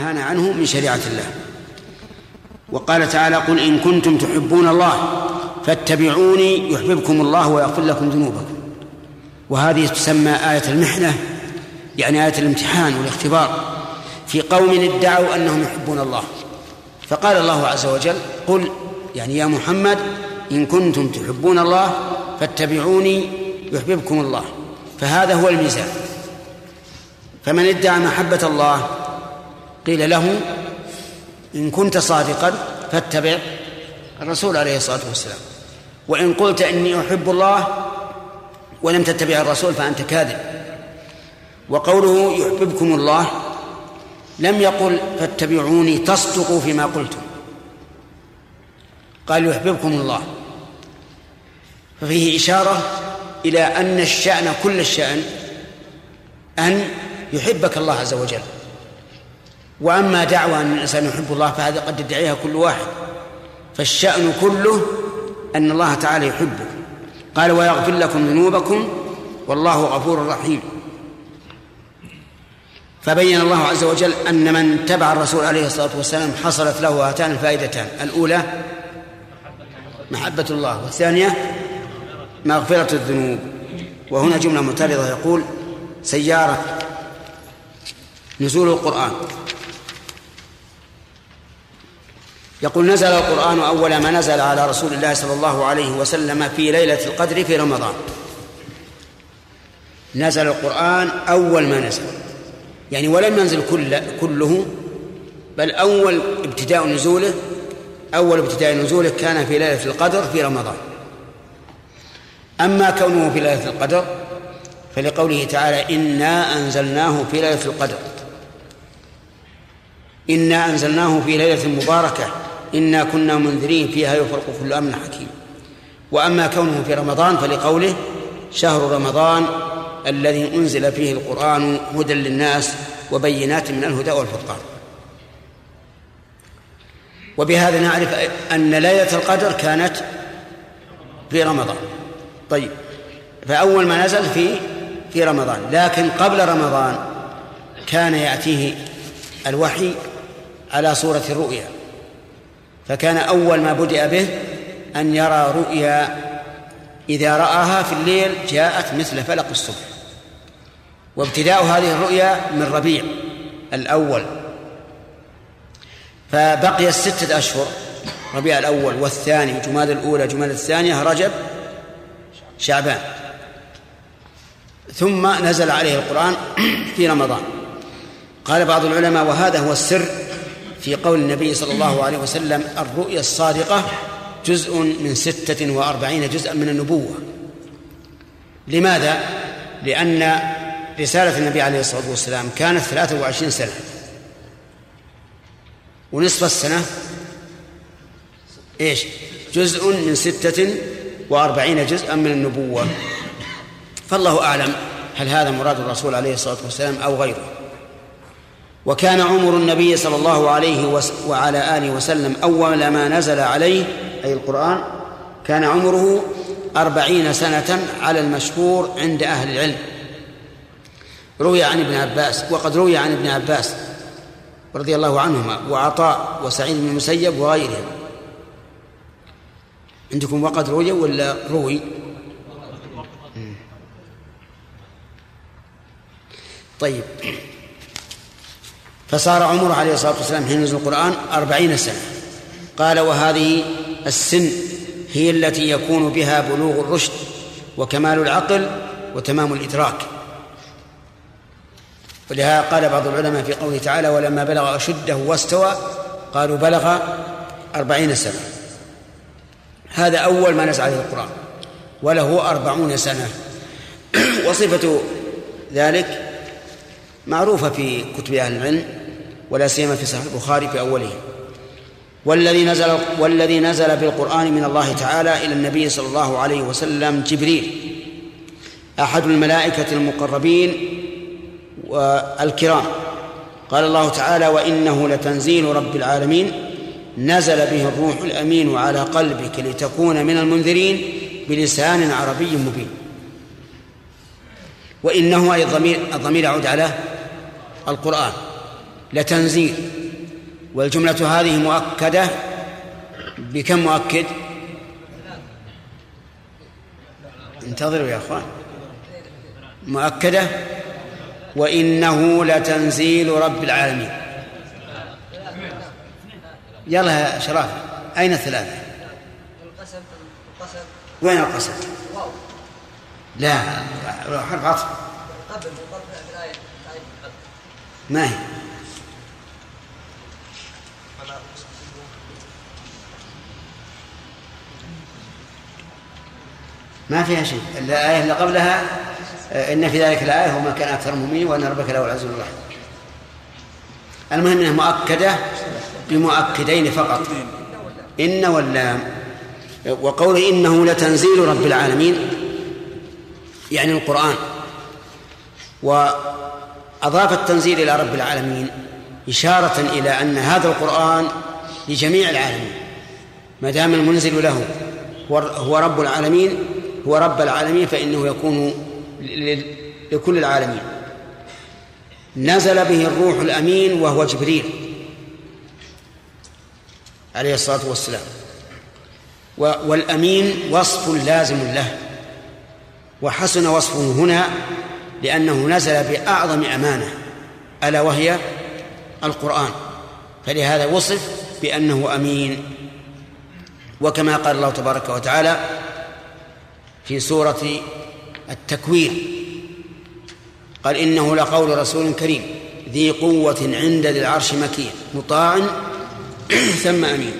نهانا عنه من شريعة الله. وقال تعالى قل إن كنتم تحبون الله فاتبعوني يحببكم الله ويغفر لكم ذنوبكم. وهذه تسمى آية المحنة يعني آية الامتحان والاختبار. في قوم ادعوا أنهم يحبون الله. فقال الله عز وجل قل يعني يا محمد إن كنتم تحبون الله فاتبعوني يحببكم الله. فهذا هو الميزان. فمن ادعى محبة الله قيل له إن كنت صادقا فاتبع الرسول عليه الصلاة والسلام. وإن قلت إني أحب الله ولم تتبع الرسول فأنت كاذب. وقوله يحببكم الله لم يقل فاتبعوني تصدقوا فيما قلتم. قال يحببكم الله. ففيه إشارة إلى أن الشأن كل الشأن أن يحبك الله عز وجل. وأما دعوى أن الإنسان يحب الله فهذا قد يدعيها كل واحد. فالشأن كله أن الله تعالى يحبك قال ويغفر لكم ذنوبكم والله غفور رحيم. فبين الله عز وجل أن من تبع الرسول عليه الصلاة والسلام حصلت له هاتان الفائدتان. الأولى محبة الله والثانية مغفرة الذنوب. وهنا جملة معترضة يقول سيارة نزول القرآن. يقول نزل القرآن أول ما نزل على رسول الله صلى الله عليه وسلم في ليلة القدر في رمضان. نزل القرآن أول ما نزل. يعني ولم ينزل كل كله بل أول ابتداء نزوله أول ابتداء نزوله كان في ليلة القدر في رمضان. أما كونه في ليلة القدر فلقوله تعالى إنا أنزلناه في ليلة القدر. إنا أنزلناه في ليلة مباركة. إنا كنا منذرين فيها يفرق كل أمر حكيم. وأما كونه في رمضان فلقوله شهر رمضان الذي أنزل فيه القرآن هدى للناس وبينات من الهدى والفرقان. وبهذا نعرف أن ليلة القدر كانت في رمضان. طيب فأول ما نزل في في رمضان لكن قبل رمضان كان يأتيه الوحي على صورة الرؤيا. فكان أول ما بدأ به أن يرى رؤيا إذا رآها في الليل جاءت مثل فلق الصبح. وابتداء هذه الرؤيا من ربيع الأول. فبقي الستة أشهر ربيع الأول والثاني جماد الأولى جماد الثانية رجب شعبان. ثم نزل عليه القرآن في رمضان. قال بعض العلماء وهذا هو السر في قول النبي صلى الله عليه وسلم الرؤيا الصادقة جزء من ستة وأربعين جزءا من النبوة. لماذا؟ لأن رسالة النبي عليه الصلاة والسلام كانت ثلاثة وعشرين سنة. ونصف السنة إيش؟ جزء من ستة وأربعين جزءا من النبوة. فالله أعلم هل هذا مراد الرسول عليه الصلاة والسلام أو غيره. وكان عمر النبي صلى الله عليه وعلى آله وسلم أول ما نزل عليه أي القرآن كان عمره أربعين سنة على المشهور عند أهل العلم. روي عن ابن عباس وقد روي عن ابن عباس رضي الله عنهما وعطاء وسعيد بن المسيب وغيرهم. عندكم وقد روي ولا روي؟ طيب. فصار عمره عليه الصلاة والسلام حين نزل القرآن أربعين سنة. قال وهذه السن هي التي يكون بها بلوغ الرشد وكمال العقل وتمام الإدراك. ولهذا قال بعض العلماء في قوله تعالى ولما بلغ أشده واستوى قالوا بلغ أربعين سنة. هذا أول ما نزل عليه القرآن وله أربعون سنة. وصفة ذلك معروفة في كتب أهل العلم. ولا سيما في صحيح البخاري في أوله. والذي نزل والذي نزل بالقرآن من الله تعالى إلى النبي صلى الله عليه وسلم جبريل أحد الملائكة المقربين والكرام. قال الله تعالى وإنه لتنزيل رب العالمين. نزل به الروح الأمين على قلبك لتكون من المنذرين بلسان عربي مبين. وإنه أي الضمير الضمير يعود على القرآن. لتنزيل. والجملة هذه مؤكدة بكم مؤكد؟ انتظروا يا أخوان. مؤكدة؟ وإنه لتنزيل رب العالمين. يلا يا شراف أين الثلاثة؟ وين القسم؟ لا حرف عطف. ما هي؟ ما فيها شيء. الآية اللي قبلها إن في ذلك الآية وما كان أكثر المؤمنين وأن ربك له العزيز الرحيم. المهم أنها مؤكدة بمؤكدين فقط. إن واللام وقوله إنه لتنزيل رب العالمين يعني القرآن. وأضاف التنزيل إلى رب العالمين إشارة إلى أن هذا القرآن لجميع العالمين ما دام المنزل له هو رب العالمين هو رب العالمين فإنه يكون لكل العالمين. نزل به الروح الأمين وهو جبريل عليه الصلاة والسلام. والأمين وصف لازم له. وحسن وصفه هنا لأنه نزل بأعظم أمانة ألا وهي القرآن. فلهذا وصف بأنه أمين. وكما قال الله تبارك وتعالى في سورة التكوير. قال إنه لقول رسول كريم ذي قوة عند ذي العرش مكين مطاع ثم أمين.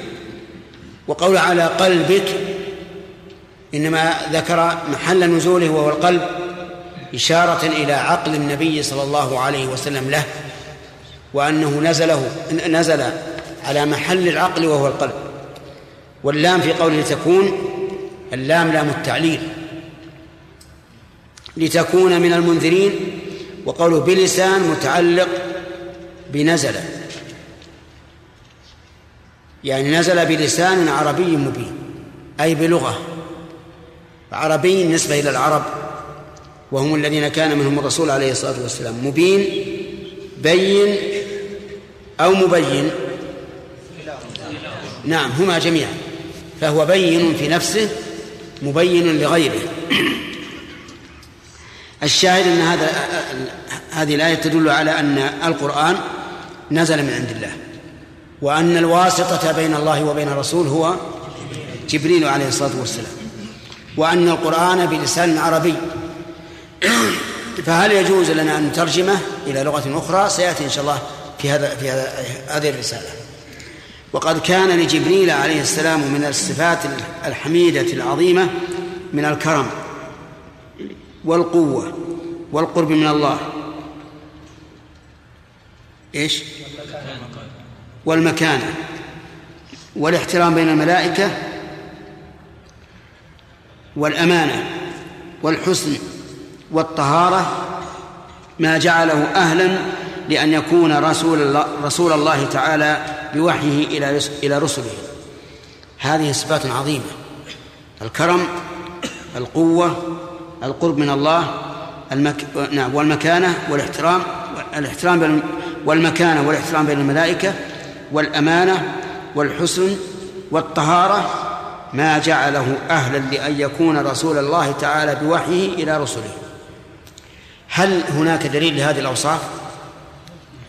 وقول على قلبك. إنما ذكر محل نزوله وهو القلب إشارة إلى عقل النبي صلى الله عليه وسلم له وأنه نزله نزل على محل العقل وهو القلب. واللام في قوله تكون اللام لام التعليل. لتكون من المنذرين وقوله بلسان متعلق بنزل. يعني نزل بلسان عربي مبين أي بلغة. عربي نسبة إلى العرب وهم الذين كان منهم الرسول عليه الصلاة والسلام. مبين بين أو مبين؟ نعم هما جميعا. فهو بين في نفسه مبين لغيره. الشاهد أن هذا هذه الآية تدل على أن القرآن نزل من عند الله وأن الواسطة بين الله وبين الرسول هو جبريل عليه الصلاة والسلام وأن القرآن بلسان عربي. فهل يجوز لنا أن نترجمه إلى لغة أخرى؟ سيأتي إن شاء الله في هذا في هذه الرسالة. وقد كان لجبريل عليه السلام من الصفات الحميدة العظيمة من الكرم. والقوة والقرب من الله. إيش؟ والمكانة. والاحترام بين الملائكة والأمانة والحسن والطهارة ما جعله أهلا لأن يكون رسول الله رسول الله تعالى بوحيه إلى إلى رسله. هذه صفات عظيمة. الكرم القوة القرب من الله المك... نعم والمكانة والاحترام الاحترام بين والمكانة والاحترام بين الملائكة والأمانة والحسن والطهارة ما جعله أهلا لأن يكون رسول الله تعالى بوحيه إلى رسله. هل هناك دليل لهذه الأوصاف؟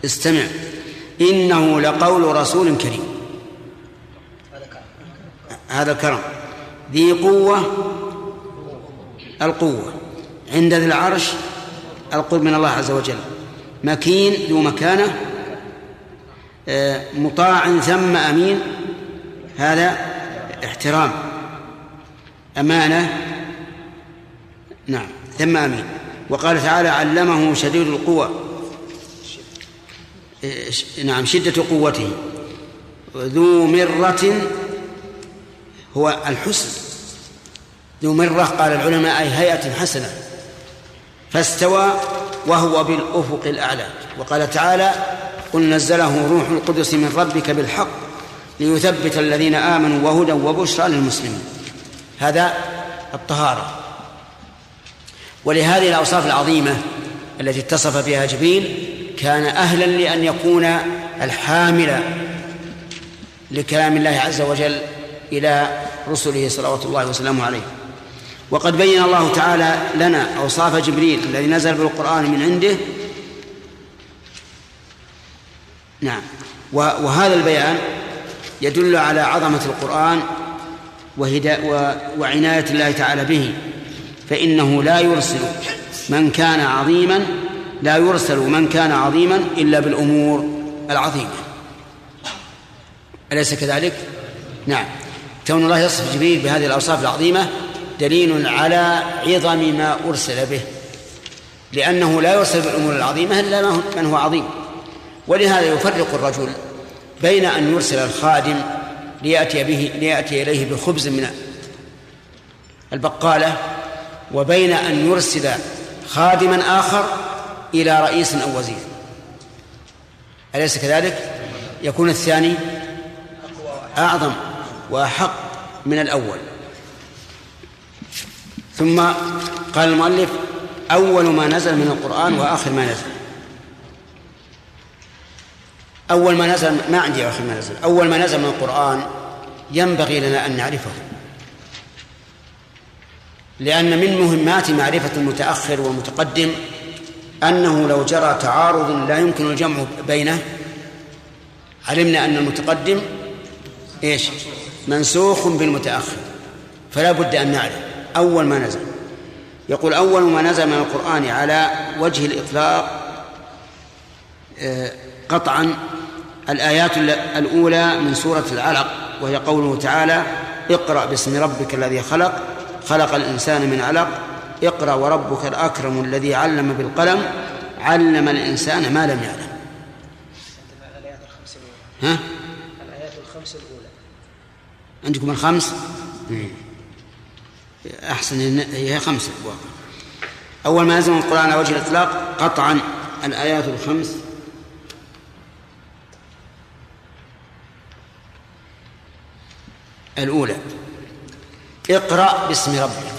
استمع. إنه لقول رسول كريم. هذا الكرم. ذي قوة القوة. عند ذي العرش القرب من الله عز وجل. مكين ذو مكانة آه، مطاع ثم أمين هذا احترام. أمانة نعم ثم أمين. وقال تعالى علمه شديد القوى آه، نعم شدة قوته. ذو مرة هو الحسن. ذو مرة قال العلماء أي هيئة حسنة فاستوى وهو بالأفق الأعلى. وقال تعالى قل نزله روح القدس من ربك بالحق ليثبت الذين آمنوا وهدى وبشرى للمسلمين. هذا الطهارة. ولهذه الأوصاف العظيمة التي اتصف بها جبريل كان أهلا لأن يكون الحامل لكلام الله عز وجل إلى رسله صلوات الله وسلامه عليه. وقد بين الله تعالى لنا أوصاف جبريل الذي نزل بالقرآن من عنده. نعم. وهذا البيان يدل على عظمة القرآن وهدا وعناية الله تعالى به فإنه لا يرسل من كان عظيما لا يرسل من كان عظيما إلا بالأمور العظيمة. أليس كذلك؟ نعم. كون الله يصف جبريل بهذه الأوصاف العظيمة دليل على عظم ما أرسل به لأنه لا يرسل بالأمور العظيمة إلا من هو عظيم. ولهذا يفرق الرجل بين أن يرسل الخادم ليأتي به ليأتي إليه بخبز من البقالة وبين أن يرسل خادما آخر إلى رئيس أو وزير. أليس كذلك؟ يكون الثاني أعظم وأحق من الأول. ثم قال المؤلف أول ما نزل من القرآن وآخر ما نزل. أول ما نزل ما عندي آخر ما نزل. أول ما نزل من القرآن ينبغي لنا أن نعرفه. لأن من مهمات معرفة المتأخر والمتقدم أنه لو جرى تعارض لا يمكن الجمع بينه. علمنا أن المتقدم إيش؟ منسوخ بالمتأخر. فلا بد أن نعرف. أول ما نزل يقول أول ما نزل من القرآن على وجه الإطلاق آه، قطعا الآيات الأولى من سورة العلق وهي قوله تعالى اقرأ باسم ربك الذي خلق خلق الإنسان من علق اقرأ وربك الأكرم الذي علم بالقلم علم الإنسان ما لم يعلم ها؟ الآيات الخمس الأولى عندكم الخمس؟ أحسن هي خمسة. أول ما نزل القرآن على وجه الإطلاق قطعا الآيات الخمس. الأولى اقرأ باسم ربك.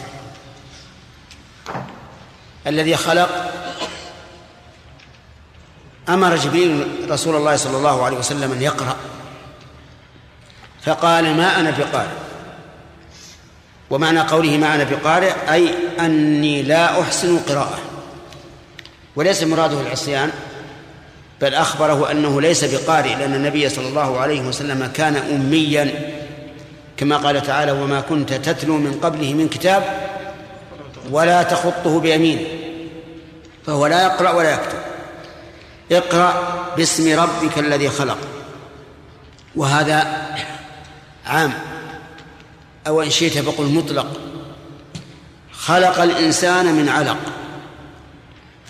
الذي خلق. أمر جبريل رسول الله صلى الله عليه وسلم أن يقرأ. فقال ما أنا بقارئ. ومعنى قوله ما أنا بقارئ أي أني لا أحسن قراءة. وليس مراده العصيان بل أخبره أنه ليس بقارئ لأن النبي صلى الله عليه وسلم كان أميا. كما قال تعالى وما كنت تتلو من قبله من كتاب ولا تخطه بيمينه فهو لا يقرأ ولا يكتب. اقرأ باسم ربك الذي خلق. وهذا عام. أو إن شئت فقل مطلق. خلق الإنسان من علق.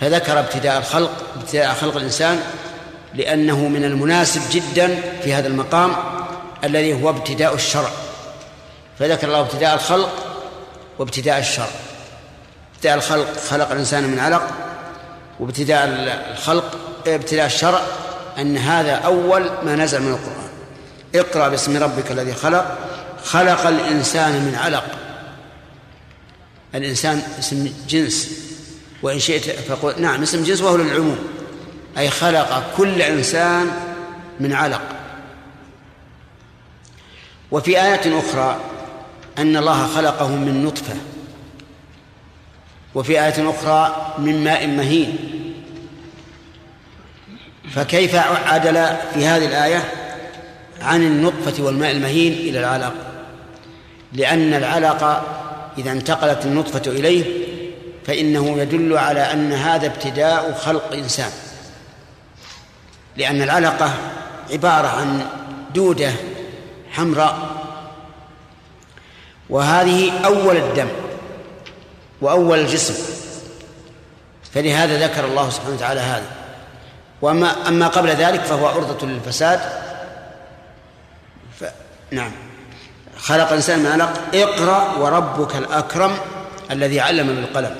فذكر ابتداء الخلق ابتداء خلق الإنسان لأنه من المناسب جدا في هذا المقام الذي هو ابتداء الشرع. فذكر الله ابتداء الخلق وابتداء الشرع. ابتداء الخلق خلق الإنسان من علق. وابتداء الخلق ابتداء الشرع أن هذا أول ما نزل من القرآن. اقرأ باسم ربك الذي خلق خلق الإنسان من علق. الإنسان اسم جنس وإن شئت فقل نعم اسم جنس وهو للعموم. أي خلق كل إنسان من علق. وفي آية أخرى أن الله خلقه من نطفة. وفي آية أخرى من ماء مهين. فكيف عدل في هذه الآية؟ عن النطفة والماء المهين إلى العلق. لأن العلق إذا انتقلت النطفة إليه فإنه يدل على أن هذا ابتداء خلق إنسان. لأن العلقة عبارة عن دودة حمراء وهذه أول الدم وأول الجسم فلهذا ذكر الله سبحانه وتعالى هذا. وأما أما قبل ذلك فهو عرضة للفساد. ف... نعم. خلق الإنسان من علق اقرأ وربك الأكرم الذي علم بالقلم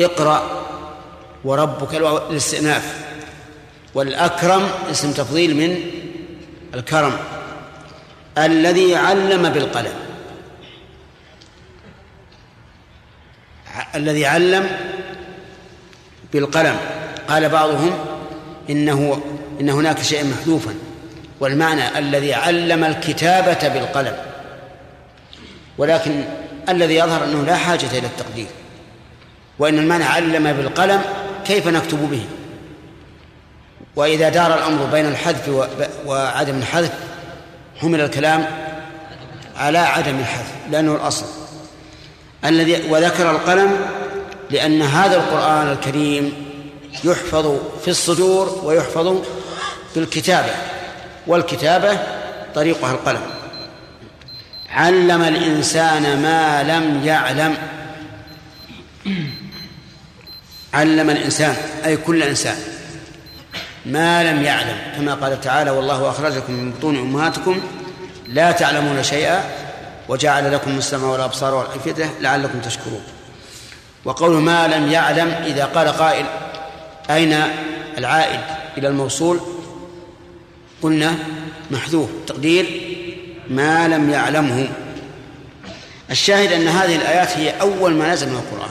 اقرأ وربك الاستئناف. والأكرم اسم تفضيل من الكرم الذي علم بالقلم. الذي علم بالقلم. قال بعضهم إنه إن هناك شيئا محذوفا. والمعنى الذي علم الكتابة بالقلم ولكن الذي يظهر أنه لا حاجة إلى التقدير وإن المعنى علم بالقلم كيف نكتب به؟ وإذا دار الأمر بين الحذف وعدم الحذف حمل الكلام على عدم الحذف لأنه الأصل. الذي وذكر القلم لأن هذا القرآن الكريم يحفظ في الصدور ويحفظ في الكتابة. والكتابة طريقها القلم. علم الإنسان ما لم يعلم. علم الإنسان أي كل إنسان ما لم يعلم. كما قال تعالى والله أخرجكم من بطون أمهاتكم لا تعلمون شيئا وجعل لكم السمع والأبصار والأفئدة لعلكم تشكرون. وقول ما لم يعلم إذا قال قائل أين العائد إلى الموصول؟ قلنا محذوف تقدير ما لم يعلمه. الشاهد أن هذه الآيات هي أول ما نزل من القرآن.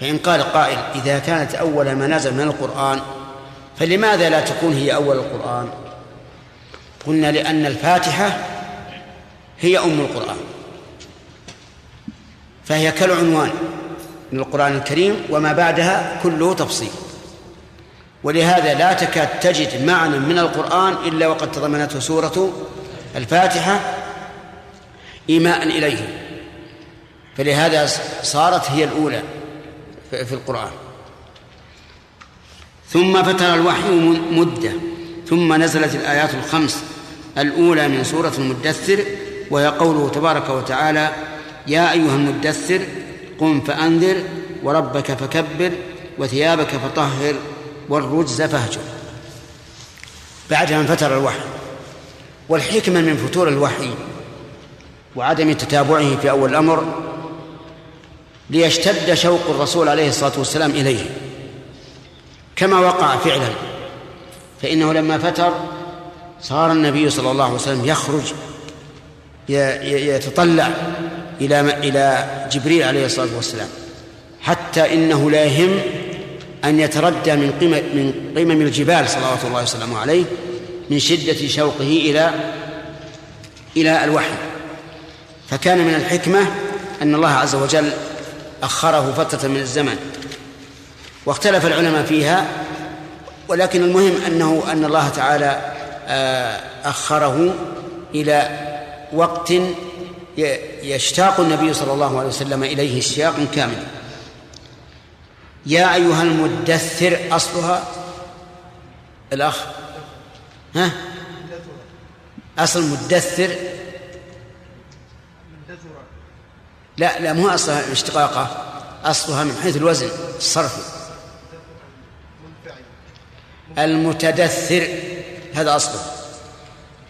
فإن قال قائل إذا كانت أول ما نزل من القرآن فلماذا لا تكون هي أول القرآن؟ قلنا لأن الفاتحة هي أم القرآن. فهي كالعنوان من القرآن الكريم وما بعدها كله تفصيل. ولهذا لا تكاد تجد معنى من القرآن إلا وقد تضمنته سورة الفاتحة إيماء إليه. فلهذا صارت هي الأولى في القرآن. ثم فتر الوحي مدة. ثم نزلت الآيات الخمس. الأولى من سورة المدثر وهي قوله تبارك وتعالى يا أيها المدثر قم فأنذر وربك فكبر وثيابك فطهر. والرجز فاهجر. بعد أن فتر الوحي. والحكمة من فتور الوحي وعدم تتابعه في أول الأمر ليشتد شوق الرسول عليه الصلاة والسلام إليه. كما وقع فعلا. فإنه لما فتر صار النبي صلى الله عليه وسلم يخرج يتطلع إلى إلى جبريل عليه الصلاة والسلام. حتى إنه لا يهم أن يتردى من قمم من قمم الجبال صلوات الله وسلامه عليه من شدة شوقه إلى إلى الوحي. فكان من الحكمة أن الله عز وجل أخره فترة من الزمن. واختلف العلماء فيها ولكن المهم أنه أن الله تعالى آه، أخره إلى وقت يشتاق النبي صلى الله عليه وسلم إليه اشتياق كامل. يا أيها المدثر أصلها؟ الأخ؟ ها؟ أصل مدثر لا لا مو أصلها اشتقاقه أصلها من حيث الوزن الصرفي. المتدثر هذا أصله.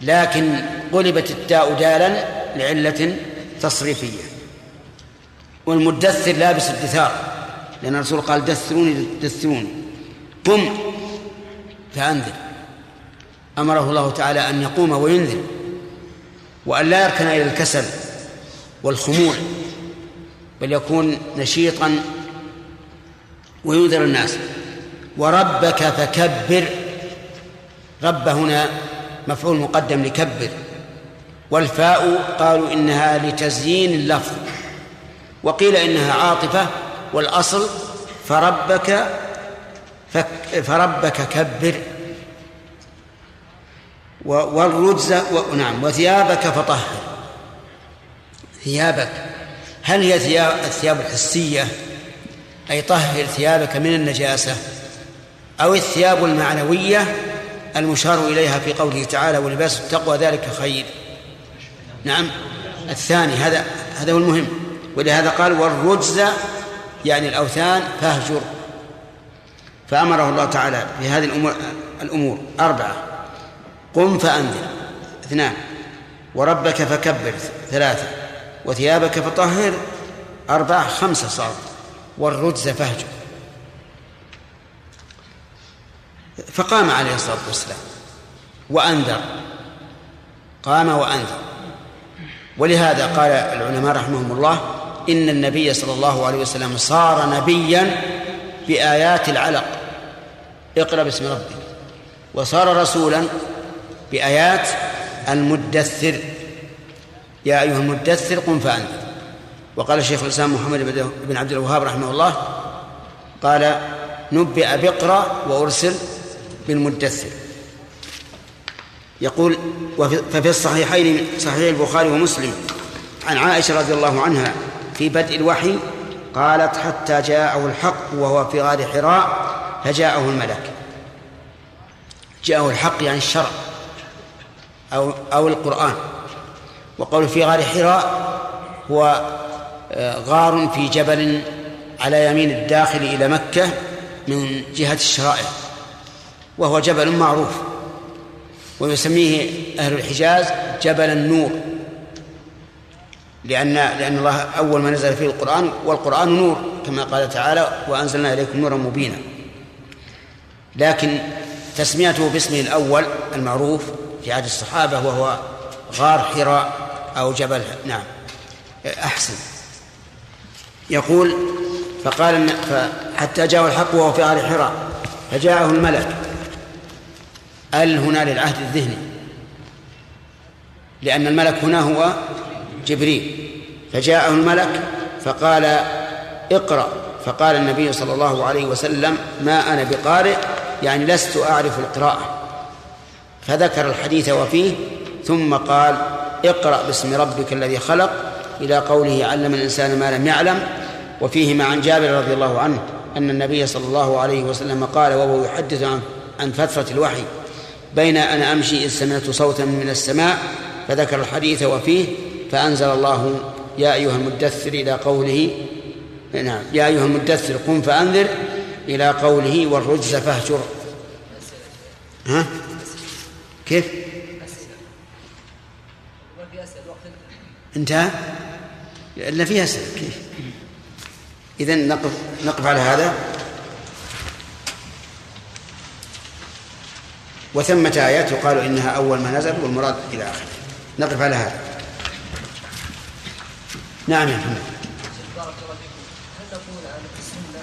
لكن قلبت التاء دالا لعلة تصريفية. والمدثر لابس الدثار. لأن الرسول قال دثروني دثروني. قم. فأنذر. أمره الله تعالى أن يقوم وينذر. وأن لا يركن إلى الكسل والخمول بل يكون نشيطا وينذر الناس. وربك فكبر. رب هنا مفعول مقدم لكبر. والفاء قالوا إنها لتزيين اللفظ. وقيل إنها عاطفة والأصل فربك فربك كبر. والرجز. نعم وثيابك فطهر. ثيابك. هل هي ثياب الثياب الحسية؟ أي طهر ثيابك من النجاسة أو الثياب المعنوية المشار إليها في قوله تعالى ولباس التقوى ذلك خير نعم الثاني هذا هذا هو المهم. ولهذا قال والرجز يعني الأوثان فاهجر. فأمره الله تعالى في هذه الأمور الأمور أربعة. قم فأنذر. اثنان. وربك فكبر. ثلاثة. وثيابك فطهر. أربعة. خمسة صار والرجز فاهجر. فقام عليه الصلاة والسلام. وأنذر. قام وأنذر. ولهذا قال العلماء رحمهم الله إن النبي صلى الله عليه وسلم صار نبيا بآيات العلق. اقرأ باسم ربك. وصار رسولا بآيات المدثر. يا أيها المدثر قم فأنت وقال الشيخ الإسلام محمد بن عبد الوهاب رحمه الله قال نبئ بقرأ وأرسل بالمدثر. يقول ففي الصحيحين صحيح البخاري ومسلم عن عائشة رضي الله عنها في بدء الوحي قالت حتى جاءه الحق وهو في غار حراء فجاءه الملك. جاءه الحق يعني الشرع أو أو القرآن. وقول في غار حراء هو آه، غار في جبل على يمين الداخل إلى مكة من جهة الشرائع وهو جبل معروف ويسميه أهل الحجاز جبل النور. لأن لأن الله أول ما نزل فيه القرآن والقرآن نور كما قال تعالى وأنزلنا إليكم نورا مبينا. لكن تسميته باسمه الأول المعروف في عهد الصحابة وهو غار حراء أو جبل نعم أحسن. يقول فقال حتى جاءه الحق وهو في غار حراء فجاءه الملك. أل هنا للعهد الذهني؟ لأن الملك هنا هو جبريل فجاءه الملك فقال اقرأ. فقال النبي صلى الله عليه وسلم ما أنا بقارئ يعني لست أعرف القراءة. فذكر الحديث وفيه ثم قال اقرأ باسم ربك الذي خلق. إلى قوله علم الإنسان ما لم يعلم. وفيهما عن جابر رضي الله عنه أن النبي صلى الله عليه وسلم قال وهو يحدث عن عن فترة الوحي بين أنا أمشي إذ سمعت صوتا من السماء. فذكر الحديث وفيه فأنزل الله يا أيها المدثر إلى قوله نعم يا أيها المدثر قم فأنذر إلى قوله والرجز فاهجر. ها؟ كيف؟ انتهى؟ إلا فيها أسئلة. كيف؟ إذا نقف نقف على هذا. وثمة آيات يقال إنها أول ما نزل والمراد إلى آخره. نقف على هذا. نعم يا محمد. بارك الله فيكم هل نقول عن السنة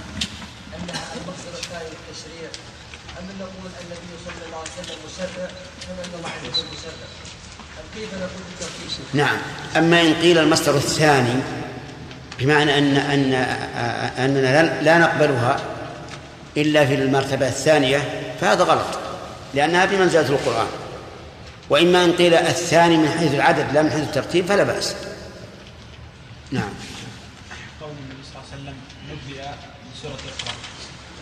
أنها المصدر الثاني للتشريع أم نقول النبي صلى الله عليه وسلم مشرع أم أن الله عز وجل مشرع كيف نقول بالتوحيد نعم. أما إن قيل المصدر الثاني بمعنى أن أن أننا لا نقبلها إلا في المرتبة الثانية فهذا غلط لأنها بمنزلة القرآن. وإما أن قيل الثاني من حيث العدد لا من حيث الترتيب فلا بأس. نعم. قول النبي صلى الله عليه وسلم نبئ بسورة اقرأ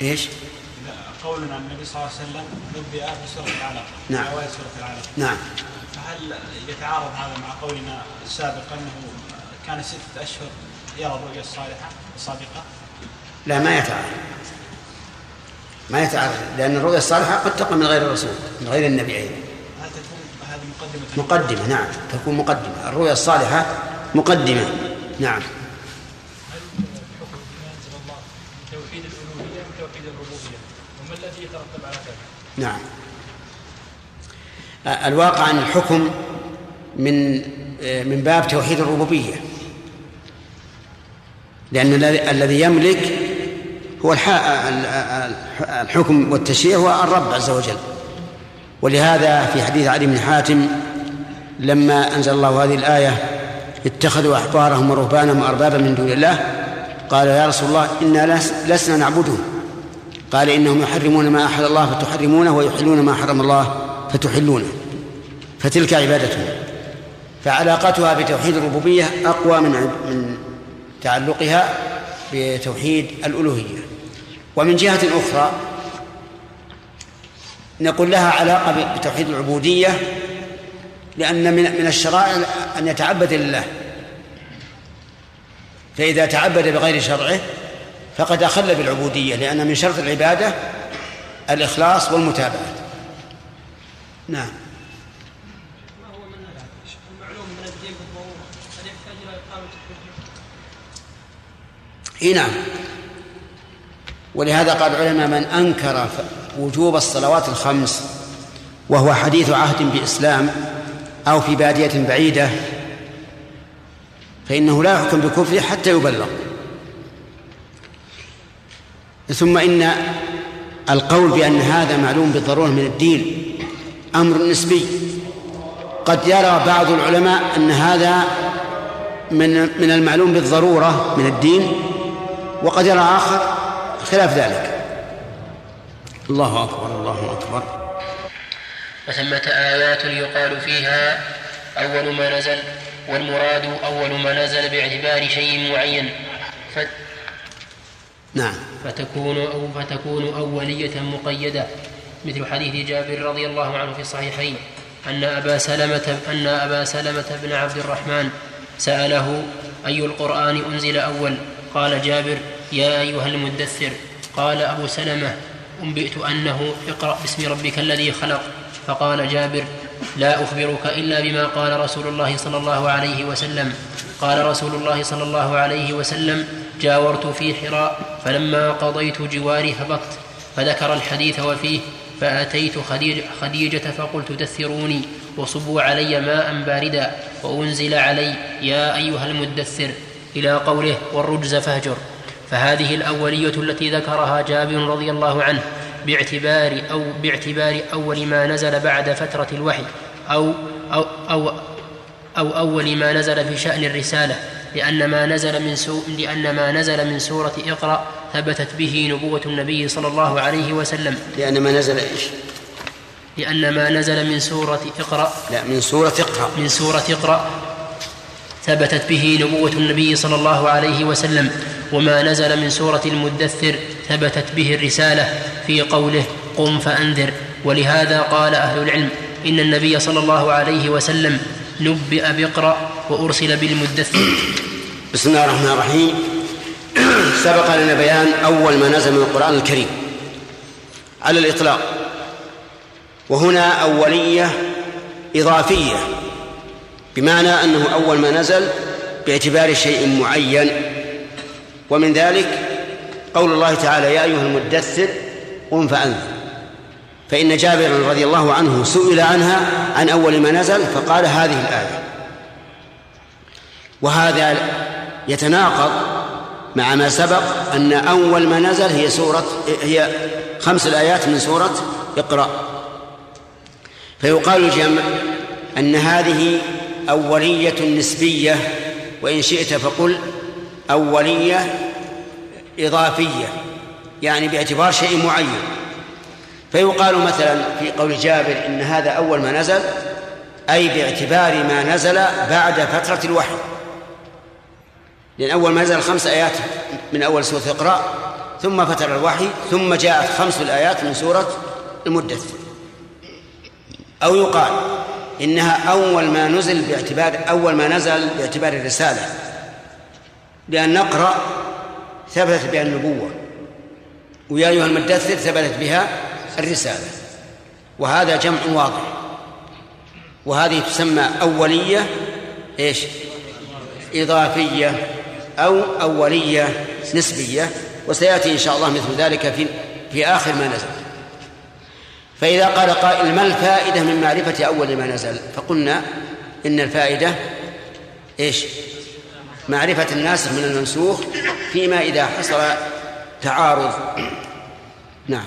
إيش؟ قولنا عن النبي صلى الله عليه وسلم نبئ بسورة العلق نعم. أوائل سورة العلق. نعم. فهل يتعارض هذا مع قولنا السابق أنه كان ستة أشهر يرى الرؤيا الصالحة الصادقة؟ لا ما يتعارض. ما يتعارض لأن الرؤيا الصالحة قد تقع من غير الرسول من غير النبي أيضا هل تكون هذه مقدمة؟ مقدمة نعم تكون مقدمة. الرؤيا الصالحة مقدمة. نعم. توحيد الألوهية وتوحيد الربوبية وما الذي يترتب على ذلك؟ نعم. الواقع أن الحكم من من باب توحيد الربوبية. لأن الذي يملك هو الحكم والتشريع هو الرب عز وجل. ولهذا في حديث علي بن حاتم لما أنزل الله هذه الآية اتخذوا أحبارهم ورهبانهم أربابا من دون الله. قال يا رسول الله إنا لسنا نعبدهم. قال إنهم يحرمون ما أحل الله فتحرمونه ويحلون ما حرم الله فتحلونه. فتلك عبادتهم. فعلاقتها بتوحيد الربوبية أقوى من من تعلقها بتوحيد الألوهية. ومن جهة أخرى نقول لها علاقة بتوحيد العبودية لأن من من الشرائع أن يتعبد لله. فإذا تعبد بغير شرعه فقد أخل بالعبودية لأن من شرط العبادة الإخلاص والمتابعة. نعم. الحجة؟ نعم. ولهذا قال العلماء من أنكر وجوب الصلوات الخمس وهو حديث عهد بإسلام أو في بادية بعيدة فإنه لا يحكم بكفره حتى يبلغ. ثم إن القول بأن هذا معلوم بالضرورة من الدين أمر نسبي. قد يرى بعض العلماء أن هذا من من المعلوم بالضرورة من الدين وقد يرى آخر خلاف ذلك. الله أكبر الله أكبر. وثمة آيات يقال فيها أول ما نزل والمراد أول ما نزل باعتبار شيء معين. ف... نعم. فتكون أو فتكون أولية مقيدة مثل حديث جابر رضي الله عنه في الصحيحين أن أبا سلمة أن أبا سلمة بن عبد الرحمن سأله أي القرآن أنزل أول؟ قال جابر يا أيها المدثر. قال أبو سلمة أنبئت أنه اقرأ باسم ربك الذي خلق. فقال جابر لا أخبرك إلا بما قال رسول الله صلى الله عليه وسلم. قال رسول الله صلى الله عليه وسلم جاورت في حراء فلما قضيت جواري هبطت. فذكر الحديث وفيه فأتيت خديجة فقلت دثروني وصبوا علي ماء باردا وأنزل علي يا أيها المدثر. إلى قوله والرجز فاهجر. فهذه الأولية التي ذكرها جابر رضي الله عنه باعتبار أو باعتبار أول ما نزل بعد فترة الوحي أو أو أو, أو أول ما نزل في شأن الرسالة لأن ما نزل من سو لأن ما نزل من سورة اقرأ ثبتت به نبوة النبي صلى الله عليه وسلم. لأن ما نزل إيش؟ لأن ما نزل من سورة اقرأ لا من سورة اقرأ. من سورة اقرأ ثبتت به نبوة النبي صلى الله عليه وسلم. وما نزل من سورة المدثر ثبتت به الرسالة في قوله قم فأنذر. ولهذا قال أهل العلم إن النبي صلى الله عليه وسلم نبئ باقرأ وأرسل بالمدثر. بسم الله الرحمن الرحيم. سبق لنا بيان أول ما نزل من القرآن الكريم على الإطلاق. وهنا أولية إضافية بمعنى أنه أول ما نزل باعتبار شيء معين ومن ذلك قول الله تعالى يا أيها المدثر قم فأنذر. فإن جابر رضي الله عنه سئل عنها عن أول ما نزل فقال هذه الآية. وهذا يتناقض مع ما سبق أن أول ما نزل هي سورة هي خمس الآيات من سورة اقرأ. فيقال الجمع أن هذه أولية نسبية وإن شئت فقل أولية إضافية يعني باعتبار شيء معين. فيقال مثلا في قول جابر إن هذا أول ما نزل أي باعتبار ما نزل بعد فترة الوحي. لأن أول ما نزل خمس آيات من أول سورة اقرأ ثم فتر الوحي ثم جاءت خمس الآيات من سورة المدثر أو يقال إنها أول ما نزل باعتبار أول ما نزل باعتبار الرسالة. لأن نقرأ ثبتت بها النبوة. ويا أيها المدثر ثبتت بها الرسالة. وهذا جمع واضح. وهذه تسمى أولية إيش؟ إضافية أو أولية نسبية. وسيأتي إن شاء الله مثل ذلك في في آخر ما نزل. فإذا قال قائل ما الفائدة من معرفة أول ما نزل؟ فقلنا إن الفائدة إيش؟ معرفة الناسخ من المنسوخ فيما إذا حصل تعارض. نعم.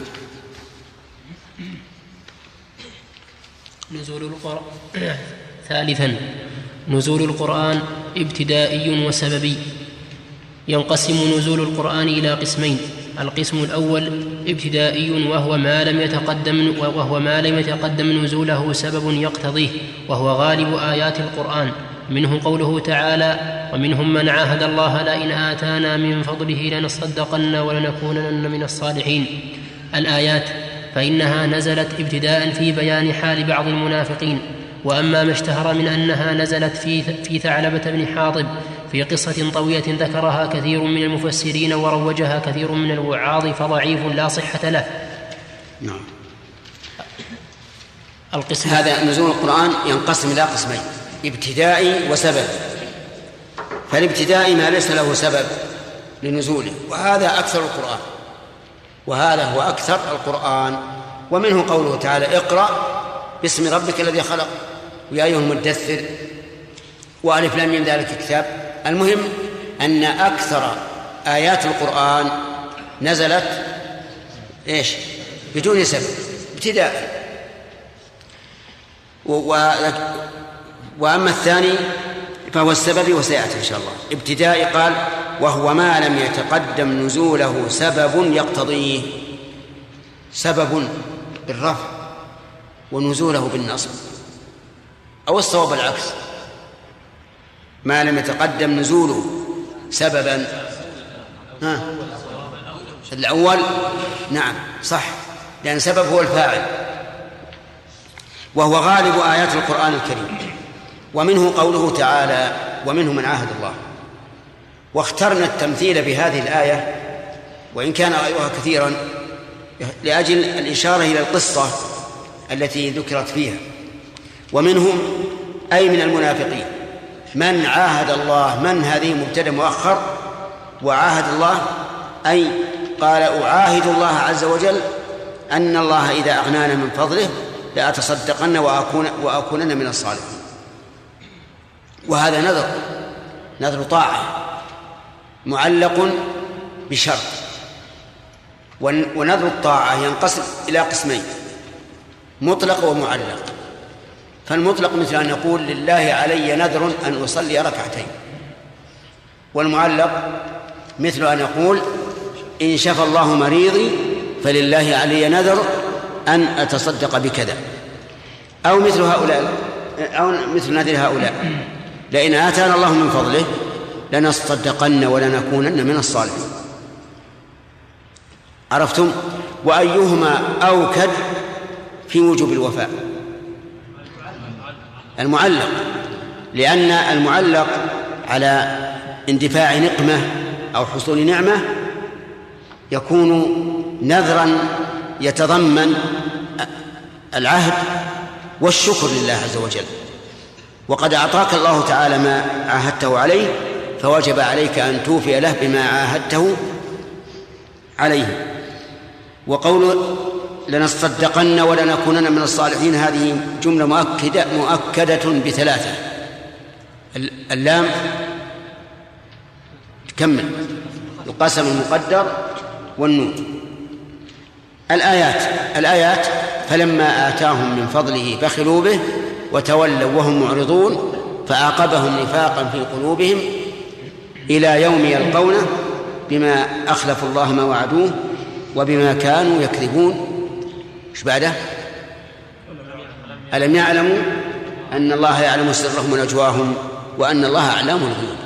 نزول القرآن. ثالثا نزول القرآن ابتدائي وسببي. ينقسم نزول القرآن إلى قسمين. القسم الأول ابتدائي وهو ما لم يتقدم وهو ما لم يتقدم نزوله سبب يقتضيه وهو غالب آيات القرآن. منه قوله تعالى ومنهم من عاهد الله لئن آتانا من فضله لنصدقن ولنكونن من الصالحين. الآيات فإنها نزلت ابتداء في بيان حال بعض المنافقين وأما ما اشتهر من أنها نزلت في في ثعلبة بن حاطب في قصة طويله ذكرها كثير من المفسرين وروجها كثير من الوعاظ فضعيف لا صحة له. نعم. القسم هذا نزول القرآن ينقسم إلى قسمين. ابتدائي وسبب. فالابتدائي ما ليس له سبب لنزوله وهذا أكثر القرآن. وهذا هو أكثر القرآن. ومنه قوله تعالى اقرأ باسم ربك الذي خلق. ويا أيها المدثر. وألف لم من ذلك الكتاب. المهم أن أكثر آيات القرآن نزلت إيش؟ بدون سبب ابتداء. وأما الثاني فهو السبب وسيأتي إن شاء الله. ابتداء قال وهو ما لم يتقدم نزوله سبب يقتضيه. سبب بالرفع ونزوله بالنصب. أو الصواب العكس. ما لم يتقدم نزوله سببا. ها؟ الأول نعم صح. لأن سبب هو الفاعل. وهو غالب آيات القرآن الكريم. ومنه قوله تعالى ومنه من عاهد الله. واخترنا التمثيل بهذه الآية وإن كان غيرها كثيرا لأجل الإشارة إلى القصة التي ذكرت فيها. ومنهم أي من المنافقين من عاهد الله من هذه مبتدأ مؤخر وعاهد الله أي قال أعاهد الله عز وجل أن الله إذا أغنانا من فضله لأتصدقن وأكون وأكونن من الصالحين. وهذا نذر نذر طاعة معلق بشرط ونذر الطاعة ينقسم إلى قسمين مطلق ومعلق. فالمطلق مثل أن يقول لله علي نذر أن أصلي ركعتين. والمعلق مثل أن يقول إن شفى الله مريضي فلله علي نذر أن أتصدق بكذا. أو مثل هؤلاء أو مثل نذر هؤلاء. لئن آتانا الله من فضله لنصدقن ولنكونن من الصالحين. عرفتم؟ وأيهما أوكد في وجوب الوفاء؟ المعلق لأن المعلق على اندفاع نقمة أو حصول نعمة يكون نذرا يتضمن العهد والشكر لله عز وجل. وقد أعطاك الله تعالى ما عاهدته عليه فوجب عليك أن توفي له بما عاهدته عليه. وقول لنصدقن ولنكونن من الصالحين هذه جملة مؤكدة مؤكدة بثلاثة. اللام كمل القسم المقدر والنون. الآيات الآيات فلما آتاهم من فضله بخلوا به وتولوا وهم معرضون فعاقبهم نفاقا في قلوبهم إلى يوم يلقونه بما أخلفوا الله ما وعدوه وبما كانوا يكذبون. إيش بعده؟ ألم يعلموا أن الله يعلم سرهم ونجواهم وأن الله أعلام الغيوب؟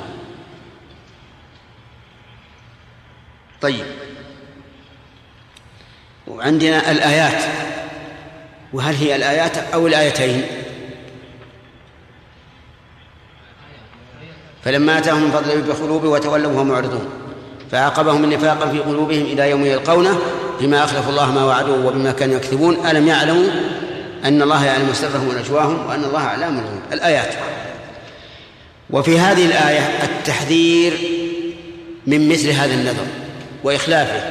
طيب. وعندنا الآيات. وهل هي الآيات أو الآيتين؟ فلما آتاهم من فضله بقلوبه وتولوا وهم معرضون. فعاقبهم النفاقا في قلوبهم إلى يوم يلقونه بما أخلفوا الله ما وعدوه وبما كانوا يكذبون. ألم يعلموا أن الله يعلم سرهم ونجواهم وأن الله أعلام الغيوب؟ الآيات. وفي هذه الآية التحذير من مثل هذا النذر وإخلافه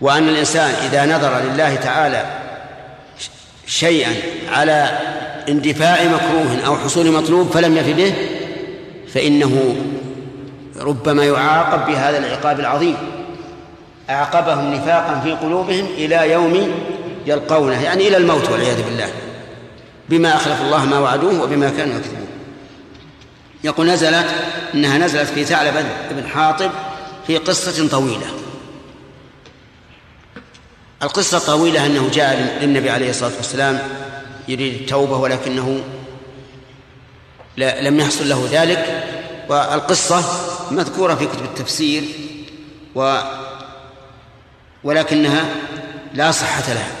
وأن الإنسان إذا نذر لله تعالى شيئا على اندفاع مكروه أو حصول مطلوب فلم يف به فإنه ربما يعاقب بهذا العقاب العظيم. أعقبهم نفاقا في قلوبهم إلى يوم يلقونه يعني إلى الموت والعياذ بالله بما أخلف الله ما وعدوه وبما كانوا يكذبون. يقول نزلت إنها نزلت في ثعلب بن حاطب في قصة طويلة. القصة طويلة أنه جاء للنبي عليه الصلاة والسلام يريد التوبة ولكنه لم يحصل له ذلك. والقصة مذكورة في كتب التفسير و ولكنها لا صحة لها.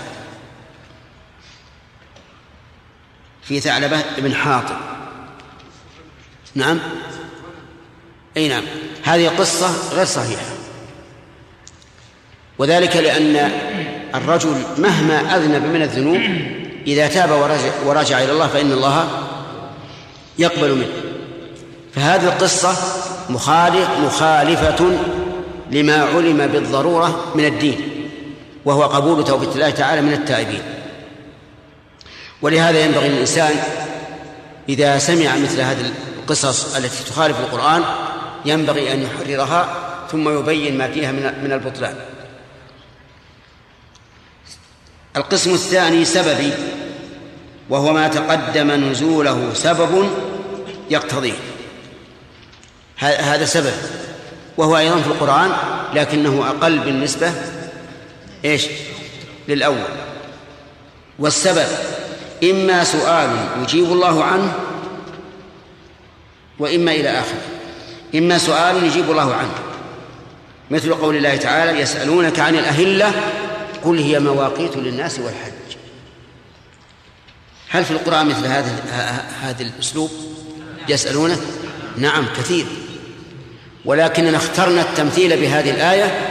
في ثعلبة بن حاطب. نعم؟ أي نعم. هذه قصة غير صحيحة. وذلك لأن الرجل مهما أذنب من الذنوب إذا تاب ورجع, ورجع إلى الله فإن الله يقبل منه. فهذه القصة مخالف مخالفة لما علم بالضرورة من الدين وهو قبول توبة الله تعالى من التائبين. ولهذا ينبغي للإنسان إذا سمع مثل هذه القصص التي تخالف القرآن ينبغي أن يحررها ثم يبين ما فيها من البطلان. القسم الثاني سببي وهو ما تقدم نزوله سبب يقتضيه. هذا سبب. وهو أيضا في القرآن لكنه أقل بالنسبة إيش؟ للأول. والسبب إما سؤال يجيب الله عنه وإما إلى آخر. إما سؤال يجيب الله عنه. مثل قول الله تعالى يسألونك عن الأهلة قل هي مواقيت للناس والحج. هل في القرآن مثل هذا هذا الأسلوب؟ يسألونك؟ نعم كثير. ولكننا اخترنا التمثيل بهذه الآية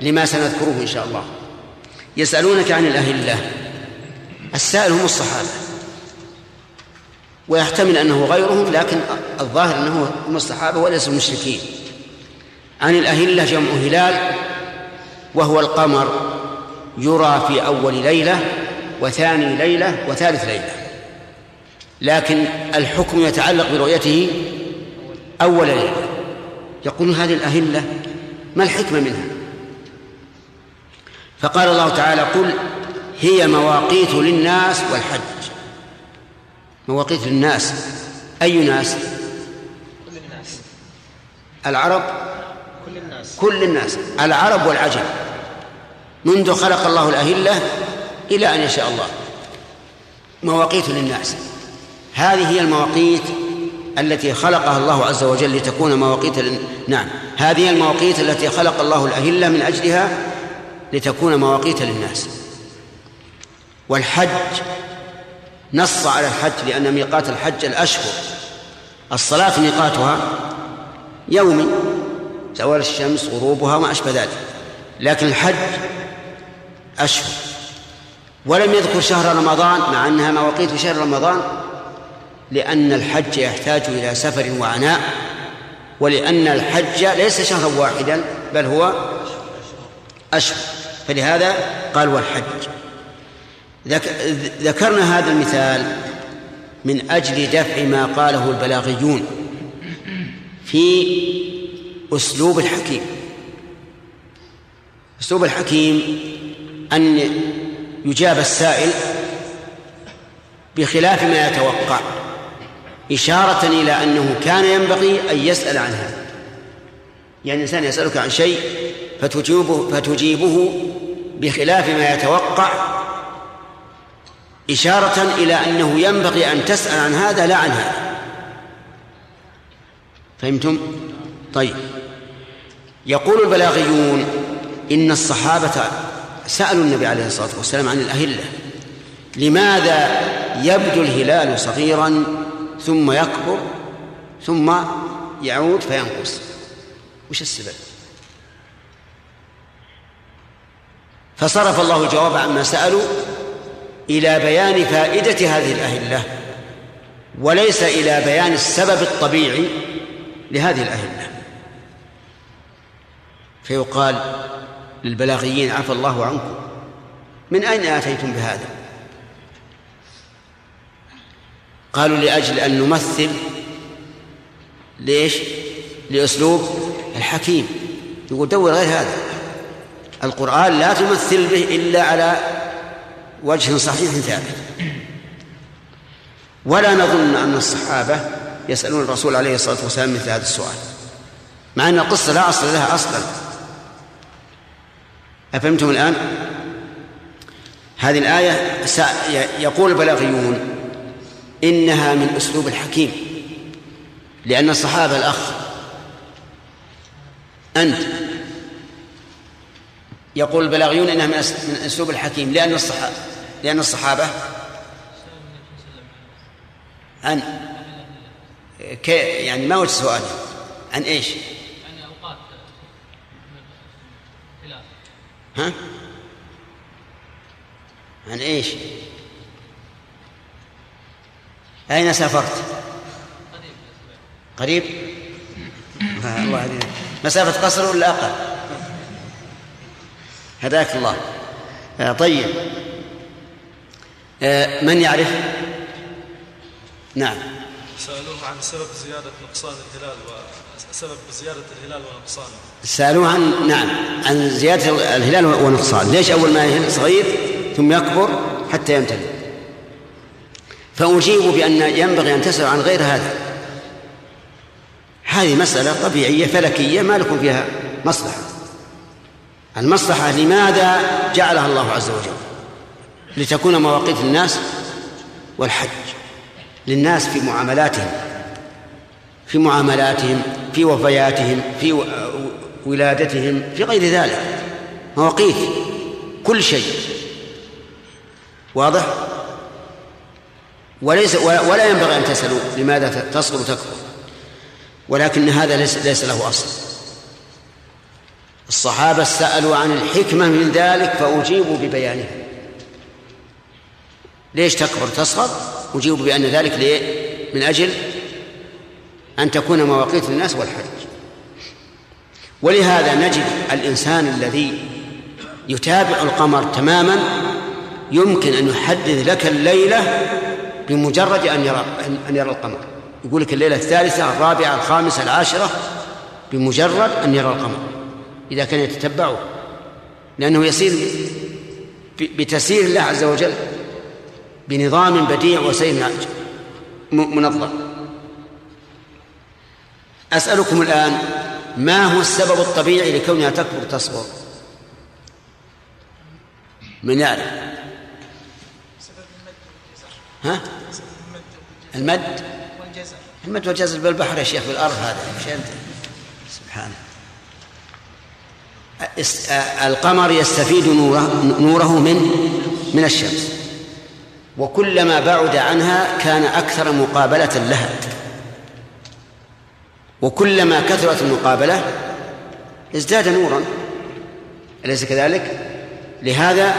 لما سنذكره إن شاء الله. يسألونك عن الأهلة. السائل هم الصحابة. ويحتمل أنه غيرهم لكن الظاهر أنه هم الصحابة وليس المشركين عن الأهلة جمع هلال وهو القمر يرى في أول ليلة وثاني ليلة وثالث ليلة. لكن الحكم يتعلق برؤيته أول ليلة. يقول هذه الأهلة ما الحكمة منها؟ فقال الله تعالى قل هي مواقيت للناس والحج. مواقيت للناس. أي ناس؟ كل الناس العرب. كل الناس كل الناس. العرب والعجم. منذ خلق الله الأهلة إلى أن يشاء الله. مواقيت للناس. هذه هي المواقيت التي خلقها الله عز وجل لتكون مواقيت. نعم. هذه المواقيت التي خلق الله الأهلة من أجلها لتكون مواقيت للناس. والحج نص على الحج لأن ميقات الحج الأشهر. الصلاة ميقاتها يومي زوال الشمس غروبها وما أشبه ذلك. لكن الحج أشهر. ولم يذكر شهر رمضان مع أنها مواقيت شهر رمضان لأن الحج يحتاج إلى سفر وعناء ولأن الحج ليس شهرا واحدا بل هو أشهر. فلهذا قال والحج. ذكرنا هذا المثال من أجل دفع ما قاله البلاغيون في أسلوب الحكيم. أسلوب الحكيم أن يجاب السائل بخلاف ما يتوقع. إشارة إلى أنه كان ينبغي أن يسأل عن هذا. يعني الإنسان يسألك عن شيء فتجيبه فتجيبه بخلاف ما يتوقع إشارة إلى أنه ينبغي أن تسأل عن هذا لا عن هذا. فهمتم؟ طيب. يقول البلاغيون إن الصحابة سألوا النبي عليه الصلاة والسلام عن الأهلة. لماذا يبدو الهلال صغيرا ثم يكبر ثم يعود فينقص. وش السبب؟ فصرف الله الجواب عما سألوا إلى بيان فائدة هذه الأهلة وليس إلى بيان السبب الطبيعي لهذه الأهلة. فيقال للبلاغيين عفى الله عنكم. من أين آتيتم بهذا؟ قالوا لأجل أن نمثل ليش لأسلوب الحكيم. يقول دور غير هذا. القرآن لا تمثل به إلا على وجه صحيح ثابت. ولا نظن أن الصحابة يسألون الرسول عليه الصلاة والسلام مثل هذا السؤال مع أن القصة لا أصل لها أصلا. أفهمتم الآن؟ هذه الآية يقول البلاغيون إنها من أسلوب الحكيم لأن الصحابة الأخ أنت يقول البلاغيون إنها من أسلوب الحكيم لأن الصحابة لأن الصحابة عن كي يعني ما وجه سؤال عن إيش؟ عن اوقات ها؟ عن إيش؟ أين سافرت؟ قريب؟ الله مسافة قصر ولا أقل؟ هداك الله. آه طيب. آه من يعرف؟ نعم. سألوه عن سبب زيادة نقصان الهلال وسبب زيادة الهلال ونقصانه سألوه عن نعم. عن زيادة الهلال ونقصان. ليش أول ما يهل صغير ثم يكبر حتى يمتلئ؟ فأجيب بأن ينبغي أن تسأل عن غير هذا. هذه مسألة طبيعية فلكية ما لكم فيها مصلحة. المصلحة لماذا جعلها الله عز وجل؟ لتكون مواقيت الناس والحج. للناس في معاملاتهم. في معاملاتهم في وفياتهم في ولادتهم في غير ذلك. مواقيت. كل شيء. واضح؟ وليس ولا ينبغي أن تسألوا لماذا تصغر وتكبر ولكن هذا ليس ليس له أصل. الصحابة سألوا عن الحكمة من ذلك فأجيبوا ببيانها. ليش تكبر تصغر؟ أجيب بأن ذلك ليه؟ من أجل أن تكون مواقيت الناس والحج. ولهذا نجد الإنسان الذي يتابع القمر تماما يمكن أن يحدد لك الليلة بمجرد أن يرى أن يرى القمر. يقول لك الليلة الثالثة الرابعة الخامسة العاشرة بمجرد أن يرى القمر. إذا كان يتتبعه لأنه يسير بتسير الله عز وجل بنظام بديع وسير منظم. أسألكم الآن ما هو السبب الطبيعي لكونها تكبر تصبر؟ من يعرف. ها؟ المد؟ المد والجزر بالبحر يا شيخ بالأرض هذا مش أنت. سبحانه. القمر يستفيد نوره, نوره من من الشمس. وكلما بعد عنها كان أكثر مقابلة لها. وكلما كثرت المقابلة ازداد نورا. أليس كذلك؟ لهذا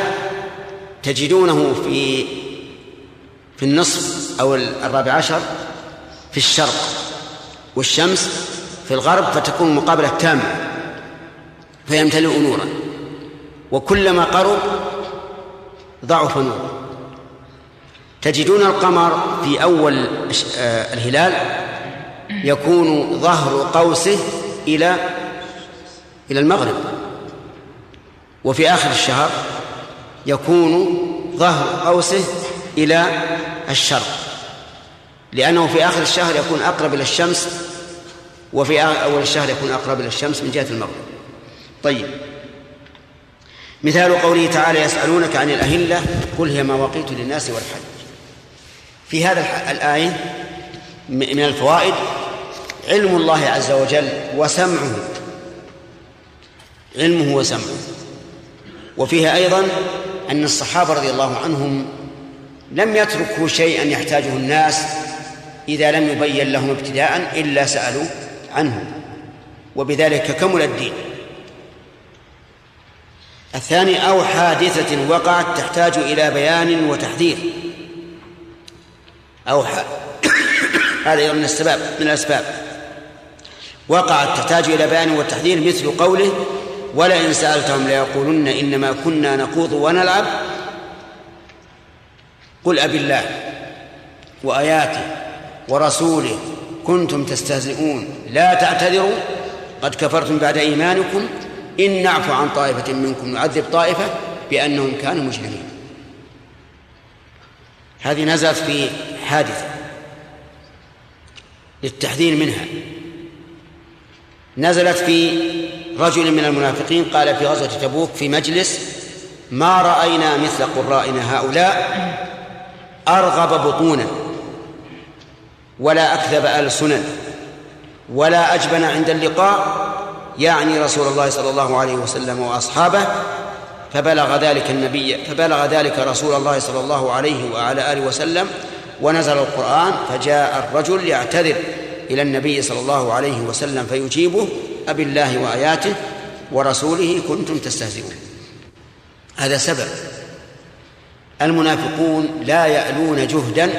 تجدونه في في النصف أو الرابع عشر في الشرق والشمس في الغرب فتكون المقابلة تامة فيمتلئ نورا. وكلما قرب ضعف نوره تجدون القمر في أول آه، الهلال يكون ظهر قوسه إلى إلى المغرب. وفي آخر الشهر يكون ظهر قوسه إلى الشرق. لأنه في آخر الشهر يكون أقرب إلى الشمس وفي أول الشهر يكون أقرب إلى الشمس من جهة المغرب. طيب. مثال قوله تعالى يسألونك عن الأهلة قل هي مواقيت للناس والحج. في هذا الآية من الفوائد علم الله عز وجل وسمعه. علمه وسمعه. وفيها أيضا أن الصحابة رضي الله عنهم لم يتركوا شيئا يحتاجه الناس إذا لم يبين لهم ابتداء إلا سألوا عنه. وبذلك كمل الدين. الثاني أو حادثة وقعت تحتاج إلى بيان وتحذير. أو هذا من السبب من الأسباب. وقعت تحتاج إلى بيان والتحذير مثل قوله ولئن سألتهم ليقولن إنما كنا نخوض ونلعب قل أب الله وآياته ورسوله كنتم تستهزئون. لا تعتذروا. قد كفرتم بعد إيمانكم. إن نعفو عن طائفة منكم نعذب طائفة بأنهم كانوا مجرمين. هذه نزلت في حادثة للتحذير منها. نزلت في رجل من المنافقين قال في غزوة تبوك في مجلس ما رأينا مثل قرائنا هؤلاء أرغب بطونا ولا أكذب ألسنا ولا أجبن عند اللقاء يعني رسول الله صلى الله عليه وسلم وأصحابه فبلغ ذلك النبي فبلغ ذلك رسول الله صلى الله عليه وعلى آله وسلم ونزل القرآن فجاء الرجل يعتذر إلى النبي صلى الله عليه وسلم فيجيبه أبي الله وآياته ورسوله كنتم تستهزئون. هذا سبب المنافقون لا يألون جهدا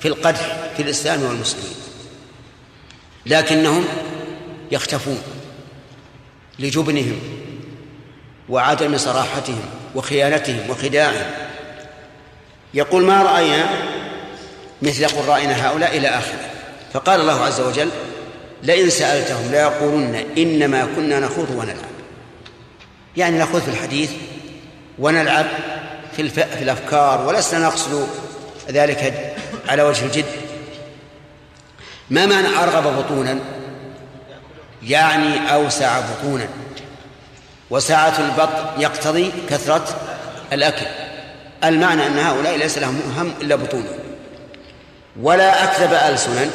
في القدح في الإسلام والمسلمين لكنهم يختفون لجبنهم وعدم صراحتهم وخيانتهم وخداعهم. يقول ما رأينا مثل قرائنا هؤلاء إلى آخره. فقال الله عز وجل لئن سألتهم ليقولن إنما كنا نخوض ونلعب. يعني نخوض في الحديث ونلعب في. في الأفكار ولسنا نقصد ذلك على وجه الجد. ما معنى أرغب بطونا؟ يعني أوسع بطونا. وسعة البطن يقتضي كثرة الأكل. المعنى أن هؤلاء ليس لهم هم إلا بطونهم ولا أكذب ألسنا.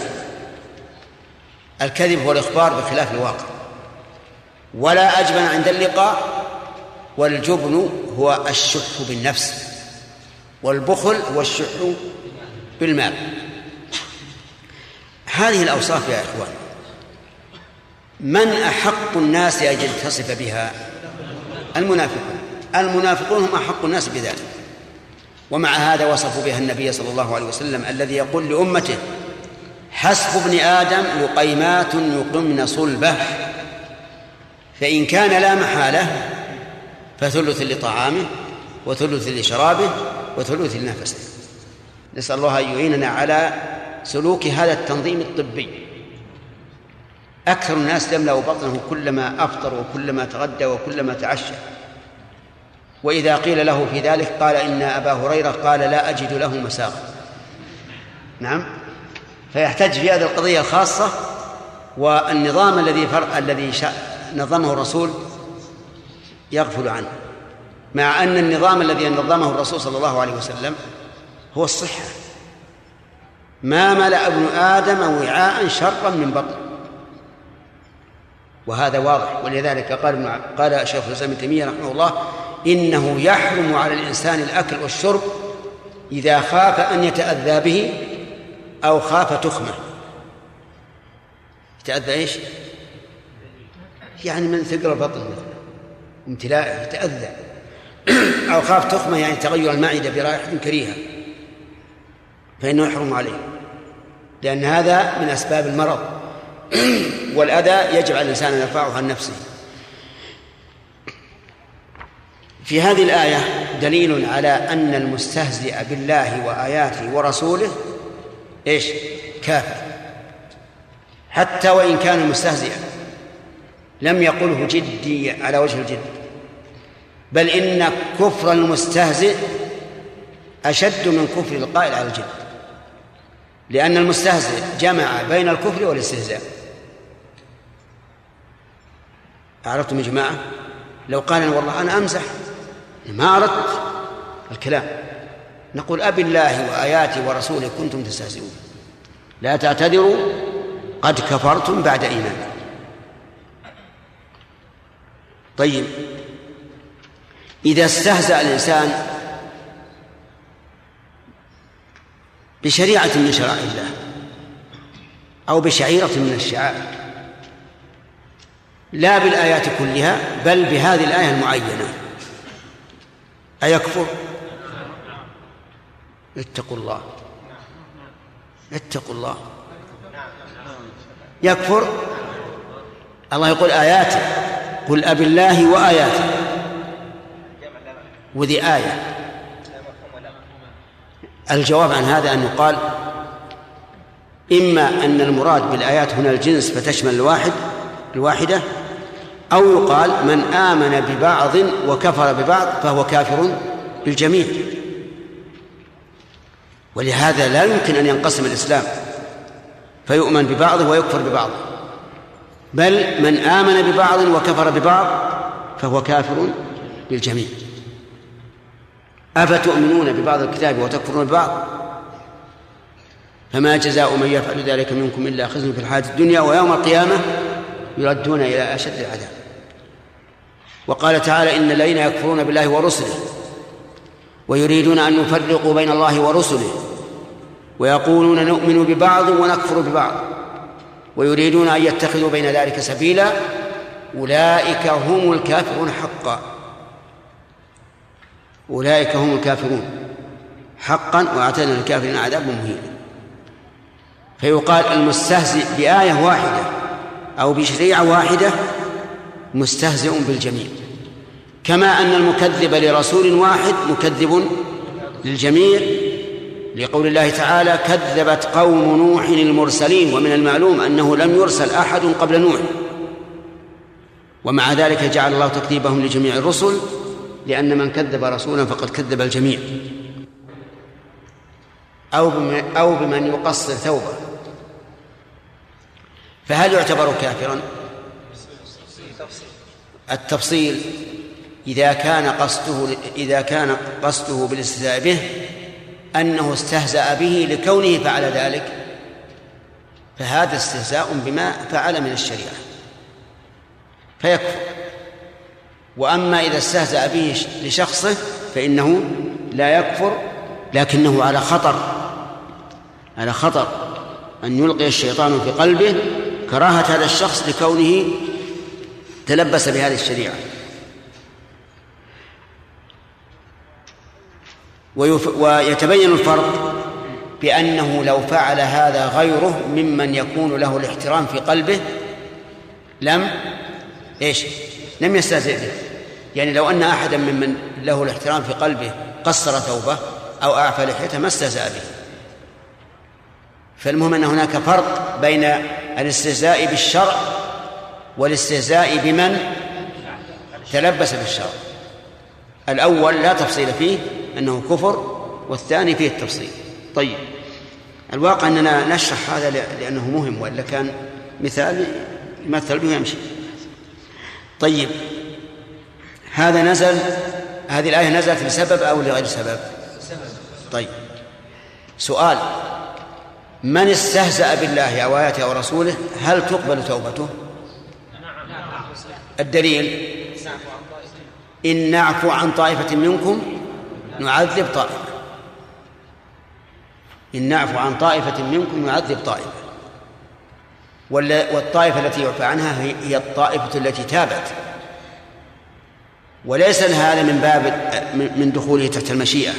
الكذب هو الإخبار بخلاف الواقع. ولا أجبن عند اللقاء والجبن هو الشح بالنفس والبخل هو الشح بالمال. هذه الأوصاف يا إخوان من أحق الناس أن يتصف بها؟ المنافقون. المنافقون هم أحق الناس بذلك. ومع هذا وصفوا بها النبي صلى الله عليه وسلم الذي يقول لأمته حسب ابن آدم لقيمات يقمن صلبه فإن كان لا محالة فثلث لطعامه وثلث لشرابه وثلث لنفسه. نسأل الله أن يعيننا على سلوك هذا التنظيم الطبي. أكثر الناس يملأ بطنه كلما أفطر وكلما تغدى وكلما تعشى. وإذا قيل له في ذلك قال إن أبا هريرة قال لا أجد له مساغا نعم. فيحتج في هذه القضية الخاصة والنظام الذي فر... الذي. نظمه الرسول يغفل عنه. مع أن النظام الذي نظمه الرسول صلى الله عليه وسلم هو الصحة. ما ملأ ابن آدم وعاء شرا من بطن. وهذا واضح. ولذلك قال قال شيخ الإسلام ابن تيمية رحمه الله إنه يحرم على الإنسان الأكل والشرب إذا خاف أن يتأذى به أو خاف تخمه. يتأذى إيش؟ يعني من ثقل البطن مثلا. امتلاء يتأذى. أو خاف تخمة يعني تغير المعدة برائحة كريهة. فإنه يحرم عليه. لأن هذا من أسباب المرض. والأذى يجب على الإنسان أن يرفعه عن نفسه. في هذه الآية دليل على أن المستهزئ بالله وآياته ورسوله إيش؟ كافر. حتى وإن كان مستهزئا. لم يقله جدي على وجه الجد. بل إن كفر المستهزئ أشد من كفر القائل على الجد. لأن المستهزئ جمع بين الكفر والاستهزاء. عرفتم يا جماعة؟ لو قال والله أنا أمزح. ما أردت الكلام. نقول أبي الله وآياته ورسوله كنتم تستهزئون. لا تعتذروا قد كفرتم بعد إيمانكم. طيب. إذا استهزأ الإنسان بشريعة من شرائع الله أو بشعيرة من الشعائر. لا بالآيات كلها بل بهذه الآية المعينة. أيكفر؟ اتقوا الله. اتقوا الله. يكفر؟ الله يقول آياته. قل أب الله وآياته. وذي آية. الجواب عن هذا أن يقال إما أن المراد بالآيات هنا الجنس فتشمل الواحد الواحدة أو يقال من آمن ببعض وكفر ببعض فهو كافر بالجميع. ولهذا لا يمكن أن ينقسم الإسلام. فيؤمن ببعضه ويكفر ببعضه. بل من آمن ببعض وكفر ببعض فهو كافر بالجميع. أفتؤمنون ببعض الكتاب وتكفرون ببعض؟ فما جزاء من يفعل ذلك منكم إلا خزي في الحياة الدنيا ويوم القيامة يردون إلى أشد العذاب. وقال تعالى إن الذين يكفرون بالله ورسله ويريدون أن يفرقوا بين الله ورسله ويقولون نؤمن ببعض ونكفر ببعض ويريدون أن يتخذوا بين ذلك سبيلا أولئك هم الكافرون حقا. أولئك هم الكافرون حقا وأعتدنا للكافرين عذابا مهينا. فيقال المستهزئ بآية واحدة أو بشريعة واحدة مستهزئ بالجميع. كما أن المكذب لرسول واحد مكذب للجميع. لقول الله تعالى كذبت قوم نوح المرسلين ومن المعلوم أنه لم يرسل أحد قبل نوح. ومع ذلك جعل الله تكذيبهم لجميع الرسل. لأن من كذب رسولا فقد كذب الجميع. أو أو بمن يقصر ثوبه. فهل يعتبر كافرا؟ التفصيل إذا كان قصده إذا كان قصده بالاستهزاء به أنه استهزأ به لكونه فعل ذلك. فهذا استهزاء بما فعل من الشريعة. فيكفر. وأما إذا استهزأ به لشخصه فإنه لا يكفر لكنه على خطر على خطر أن يلقي الشيطان في قلبه كراهة هذا الشخص لكونه تلبس بهذه الشريعة ويتبين الفرق بأنه لو فعل هذا غيره ممن يكون له الاحترام في قلبه لم إيش؟ لم يستهزئ به يعني لو أن أحدا ممن له الاحترام في قلبه قصر ثوبه أو أعفى لحيته ما استهزأ به. فالمهم أن هناك فرق بين الاستهزاء بالشرع والاستهزاء بمن تلبس بالشرع. الأول لا تفصيل فيه أنه كفر والثاني فيه التفصيل. طيب الواقع أننا نشرح هذا لأنه مهم وإلا كان مثال يمثل به يمشي طيب هذا نزل هذه الآية نزلت لسبب أو لغير سبب؟ طيب. سؤال من استهزأ بالله أو آياته أو رسوله؟ هل تقبل توبته؟ الدليل إن نعفو عن طائفة منكم نعذب طائفة. إن نعفو عن طائفة منكم نعذب طائفة. والطائفة التي يعفى عنها هي الطائفة التي تابت. وليس هذا من باب من دخوله تحت المشيئة.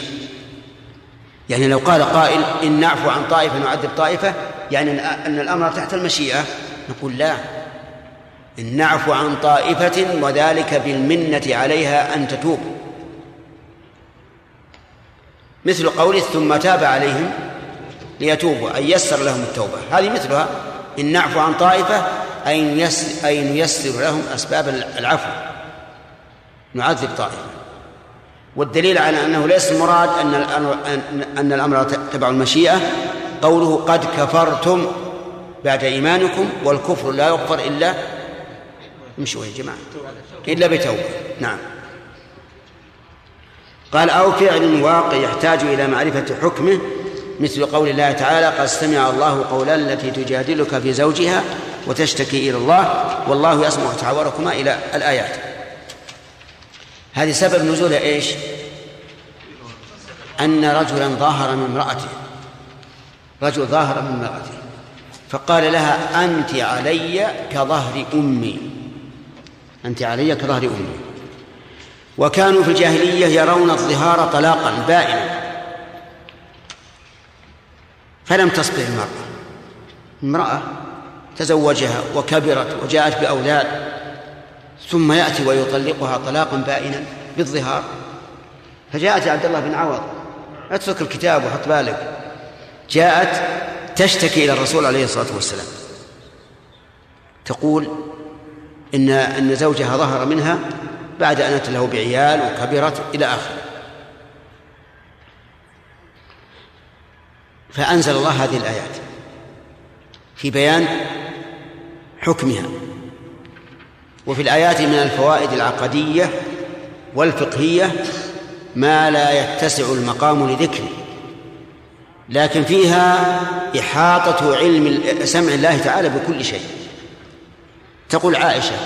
يعني لو قال قائل إن نعفو عن طائفة نعذب طائفة يعني أن الأمر تحت المشيئة نقول لا. إن نعفو عن طائفة وذلك بالمنة عليها أن تتوب. مثل قوله ثم تاب عليهم ليتوبوا أي يسر لهم التوبة. هذه مثلها. إن نعفو عن طائفة أي نيسر لهم أسباب العفو. نعذب طائفة. والدليل على أنه ليس المراد أن أن الأمر تبع المشيئة قوله قد كفرتم بعد إيمانكم والكفر لا يغفر إلا امشوا يا جماعة. إلا بتوبة. نعم. قال أو فعل واقع يحتاج إلى معرفة حكمه مثل قول الله تعالى قد سمع الله قولا التي تجادلك في زوجها وتشتكي إلى الله والله يسمع تحاوركما إلى الآيات. هذه سبب نزول إيش؟ أن رجلا ظاهر من امرأته. رجل ظاهر من امرأته. فقال لها أنت علي كظهر أمي. أنت علي كظهر أمي. وكانوا في الجاهلية يرون الظهار طلاقا بائنا. فلم تصبر المرأة. امرأة تزوجها وكبرت وجاءت بأولاد. ثم يأتي ويطلقها طلاقا بائنا بالظهار. فجاءت عبد الله بن عوض اترك الكتاب وحط بالك. جاءت تشتكي إلى الرسول عليه الصلاة والسلام. تقول إن أن زوجها ظهر منها بعد أن أتى له بعيال وكبرت إلى آخره. فأنزل الله هذه الآيات في بيان حكمها. وفي الآيات من الفوائد العقدية والفقهية ما لا يتسع المقام لذكره لكن فيها إحاطة علم سمع الله تعالى بكل شيء. تقول عائشة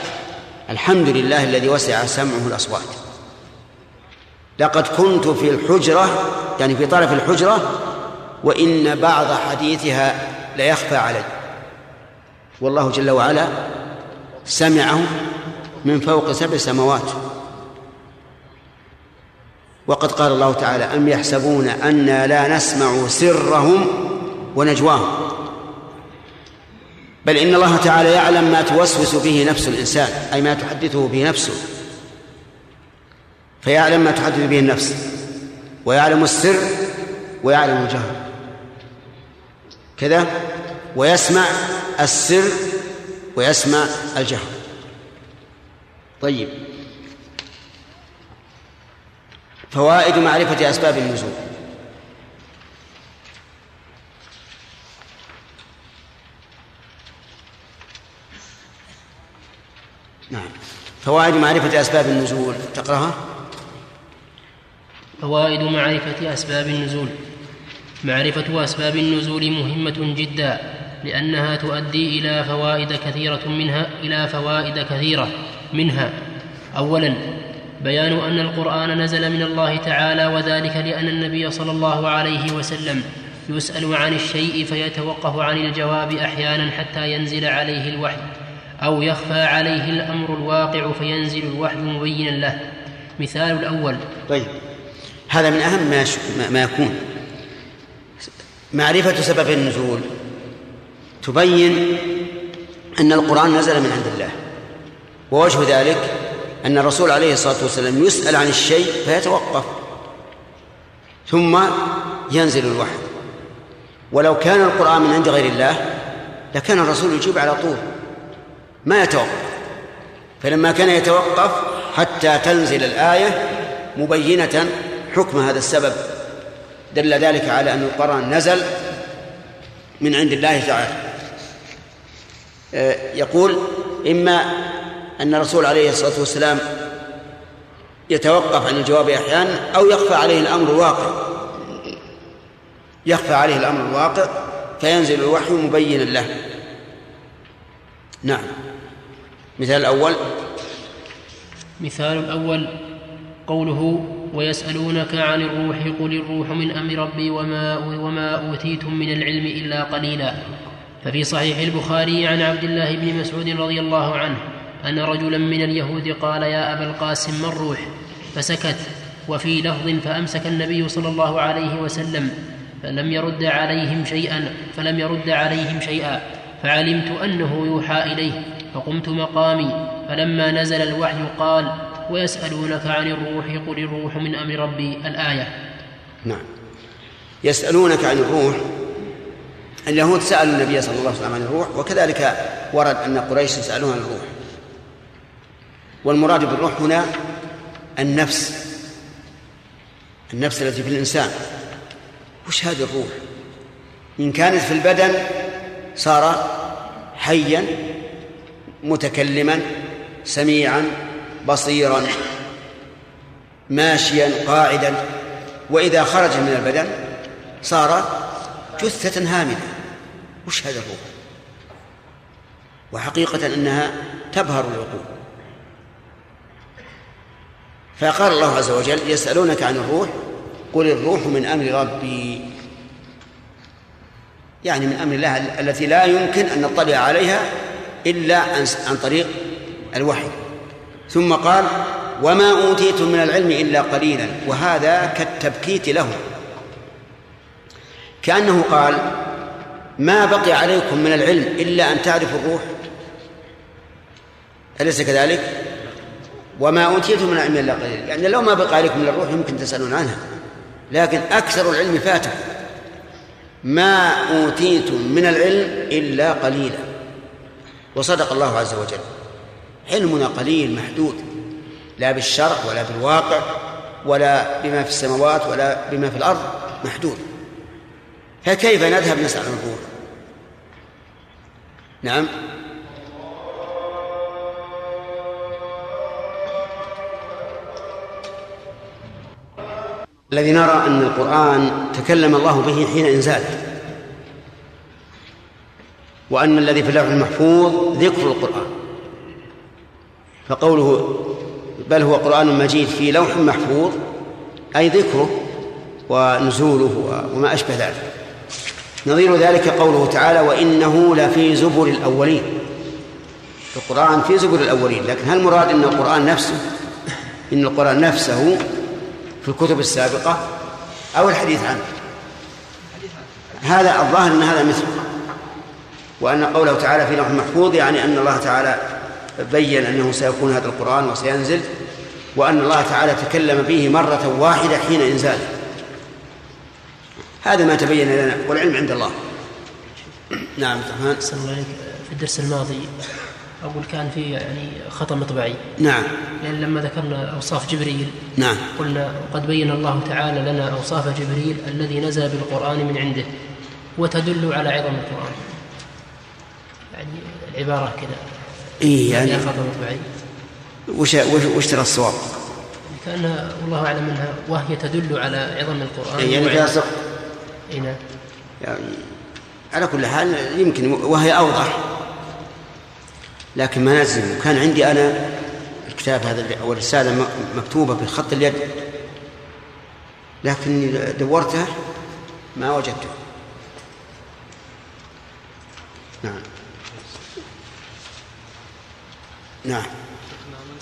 الحمد لله الذي وسع سمعه الأصوات. لقد كنت في الحجرة يعني في طرف الحجرة وإن بعض حديثها ليخفى علي. والله جل وعلا سمعه من فوق سبع سماوات. وقد قال الله تعالى أم يحسبون أنا لا نسمع سرهم ونجواهم؟ بل إن الله تعالى يعلم ما توسوس به نفس الإنسان أي ما تحدثه به نفسه فيعلم ما تحدث به النفس ويعلم السر ويعلم الجهر. كذا ويسمع السر ويسمع الجهر. طيب. فوائد معرفة أسباب النزول. نعم. فوائد معرفة أسباب النزول. تقرأها. فوائد معرفة أسباب النزول. معرفة أسباب النزول مهمة جدا لأنها تؤدي إلى فوائد كثيرة منها إلى فوائد كثيرة. منها. أولا بيان أن القرآن نزل من الله تعالى وذلك لأن النبي صلى الله عليه وسلم يسأل عن الشيء فيتوقف عن الجواب أحيانا حتى ينزل عليه الوحي أو يخفى عليه الأمر الواقع فينزل الوحي مبينا له. مثال الأول. طيب. هذا من أهم ما, ما يكون. معرفة سبب النزول تبين أن القرآن نزل من عند الله. ووجه ذلك أن الرسول عليه الصلاة والسلام يسأل عن الشيء فيتوقف ثم ينزل الوحي. ولو كان القرآن من عند غير الله لكان الرسول يجيب على طول ما يتوقف. فلما كان يتوقف حتى تنزل الآية مبينة حكم هذا السبب دل ذلك على أن القرآن نزل من عند الله تعالى. آه، يقول إما أن الرسول عليه الصلاة والسلام يتوقف عن الجواب أحيانا أو يخفى عليه الأمر الواقع يخفى عليه الأمر الواقع فينزل الوحي مبينا له. نعم. مثال الأول مثال الأول قوله ويسألونك عن الروح قل الروح من أمر ربي وما, وما أوتيتم من العلم إلا قليلا. ففي صحيح البخاري عن عبد الله بن مسعود رضي الله عنه أن رجلا من اليهود قال يا أبا القاسم ما الروح؟ فسكت. وفي لفظ فأمسك النبي صلى الله عليه وسلم فلم يرد عليهم شيئا فلم يرد عليهم شيئا فعلمت أنه يوحى إليه فقمت مقامي. فلما نزل الوحي قال ويسألونك عن الروح قل الروح من أمر ربي الآية. نعم. يسألونك عن الروح. اليهود سألوا النبي صلى الله عليه وسلم عن الروح وكذلك ورد أن قريش يسألون عن الروح. والمراد بالروح هنا النفس. النفس التي في الإنسان. وش هذه الروح؟ إن كانت في البدن صار حيا متكلما سميعا بصيرا ماشيا قاعدا. وإذا خرج من البدن صار جثة هامدة. وش هذا الروح؟ وحقيقة إنها تبهر العقول. فقال الله عز وجل يسألونك عن الروح قل الروح من أمر ربي. يعني من أمر الله التي لا يمكن أن نطلع عليها إلا عن طريق الوحي. ثم قال وما أوتيتم من العلم إلا قليلا وهذا كالتبكيت له كأنه قال ما بقي عليكم من العلم إلا أن تعرفوا الروح. أليس كذلك؟ وما أوتيتم من العلم إلا قليلا يعني لو ما بقي عليكم من الروح يمكن تسألون عنها. لكن أكثر العلم فاتكم ما أوتيتم من العلم إلا قليلا. وصدق الله عز وجل. علمنا قليل محدود. لا بالشرع ولا بالواقع ولا بما في السماوات ولا بما في الأرض. محدود. فكيف نذهب نسأل عن نعم. الذي نرى أن القرآن تكلم الله به حين إنزاله. وأن الذي في اللوح المحفوظ ذكر القرآن. فقوله بل هو قرآن مجيد في لوح محفوظ أي ذكره ونزوله وما أشبه ذلك. نظير ذلك قوله تعالى وإنه لفي زبر الأولين. القرآن في زبر الأولين لكن هل المراد أن القرآن نفسه؟ إن القرآن نفسه في الكتب السابقة أو الحديث عنه. هذا الظاهر أن هذا مثله وأن قوله تعالى في لوح محفوظ يعني أن الله تعالى بين أنه سيكون هذا القرآن وسينزل وأن الله تعالى تكلم به مرة واحدة حين إنزاله. هذا ما تبين لنا والعلم عند الله. نعم الرحمن. الله عليك في الدرس الماضي أقول كان في يعني خطأ مطبعي. نعم. لأن لما ذكرنا أوصاف جبريل نعم. قلنا وقد بين الله تعالى لنا أوصاف جبريل الذي نزل بالقرآن من عنده وتدل على عظم القرآن. يعني العبارة كذا. إيه يعني يعني خطأ مطبعي. وش وش وش ترى الصواب؟ كأنها والله أعلم أنها وهي تدل على عظم القرآن. إيه يعني فيها سقط. إي نعم. يعني على كل حال يمكن وهي أوضح. لكن ما نزل كان عندي أنا الكتاب هذا أو الرسالة مكتوبة بخط اليد. لكني دورته ما وجدته. نعم. نعم.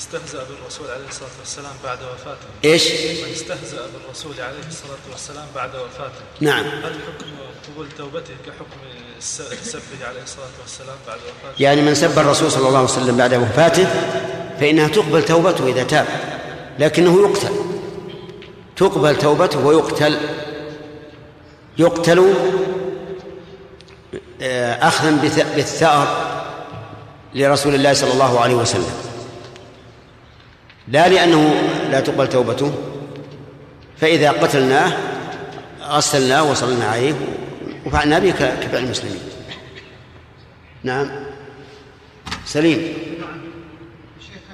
استهزأ بالرسول عليه الصلاة والسلام بعد وفاته. إيش؟ من استهزأ بالرسول عليه الصلاة والسلام بعد وفاته. نعم. هل حكم قبول توبته كحكم سبه عليه الصلاة والسلام بعد وفاته؟ يعني من سب الرسول صلى الله عليه وسلم بعد وفاته فإنها تقبل توبته إذا تاب لكنه يقتل. تقبل توبته ويقتل. يقتل آه، أخذا بالثأر لرسول الله صلى الله عليه وسلم. لا لأنه لا تقبل توبته. فإذا قتلناه غسلناه وصلنا عليه وفعلنا به كفعل المسلمين. نعم. سليم شيخ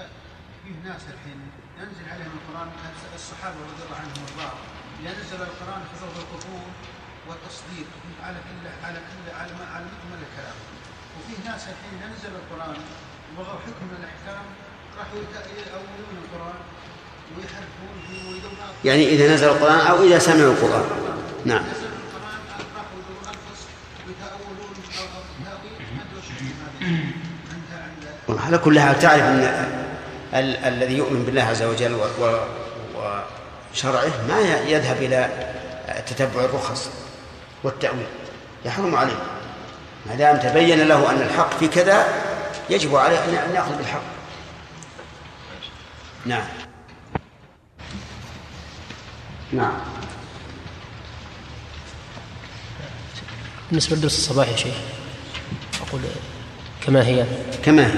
فيه ناس الحين ينزل عليهم القران الصحابه رضي الله عنهم وارضاهم اذا نزل القران خذوه القبول والتصديق على كل على كل على ما على مجمل الكلام وفيه ناس الحين ينزل القران وبغوا حكم من الاحكام راحوا يت- يأولون القران ويحرفون فيه ويدون يعني إذا نزل القرآن أو إذا سمعوا القرآن. نعم. على كل حال تعرف أن ال- الذي يؤمن بالله عز وجل و- وشرعه ما يذهب إلى تتبع الرخص والتأويل. يحرم عليه. ما دام تبين له أن الحق في كذا يجب عليه أن يأخذ بالحق. نعم. نعم. بالنسبة لدرس الصباح يا شيخ أقول كما هي. كما هي.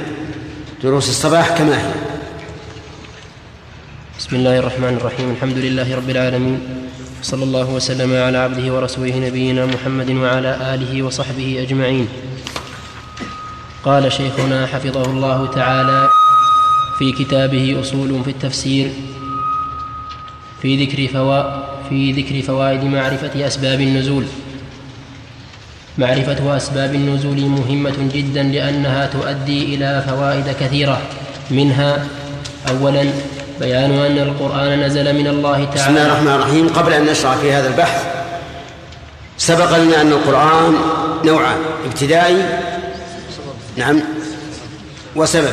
دروس الصباح كما هي. بسم الله الرحمن الرحيم الحمد لله رب العالمين صلى الله وسلم على عبده ورسوله نبينا محمد وعلى آله وصحبه أجمعين. قال شيخنا حفظه الله تعالى في كتابه أصول في التفسير في ذكر فوا في ذكر فوائد معرفة أسباب النزول. معرفة أسباب النزول مهمة جدا لأنها تؤدي إلى فوائد كثيرة. منها أولا بيان أن القرآن نزل من الله بسم الله تعالى الرحمن الرحيم. قبل أن نشرع في هذا البحث سبق لنا أن القرآن نوعان ابتدائي. نعم. وسببي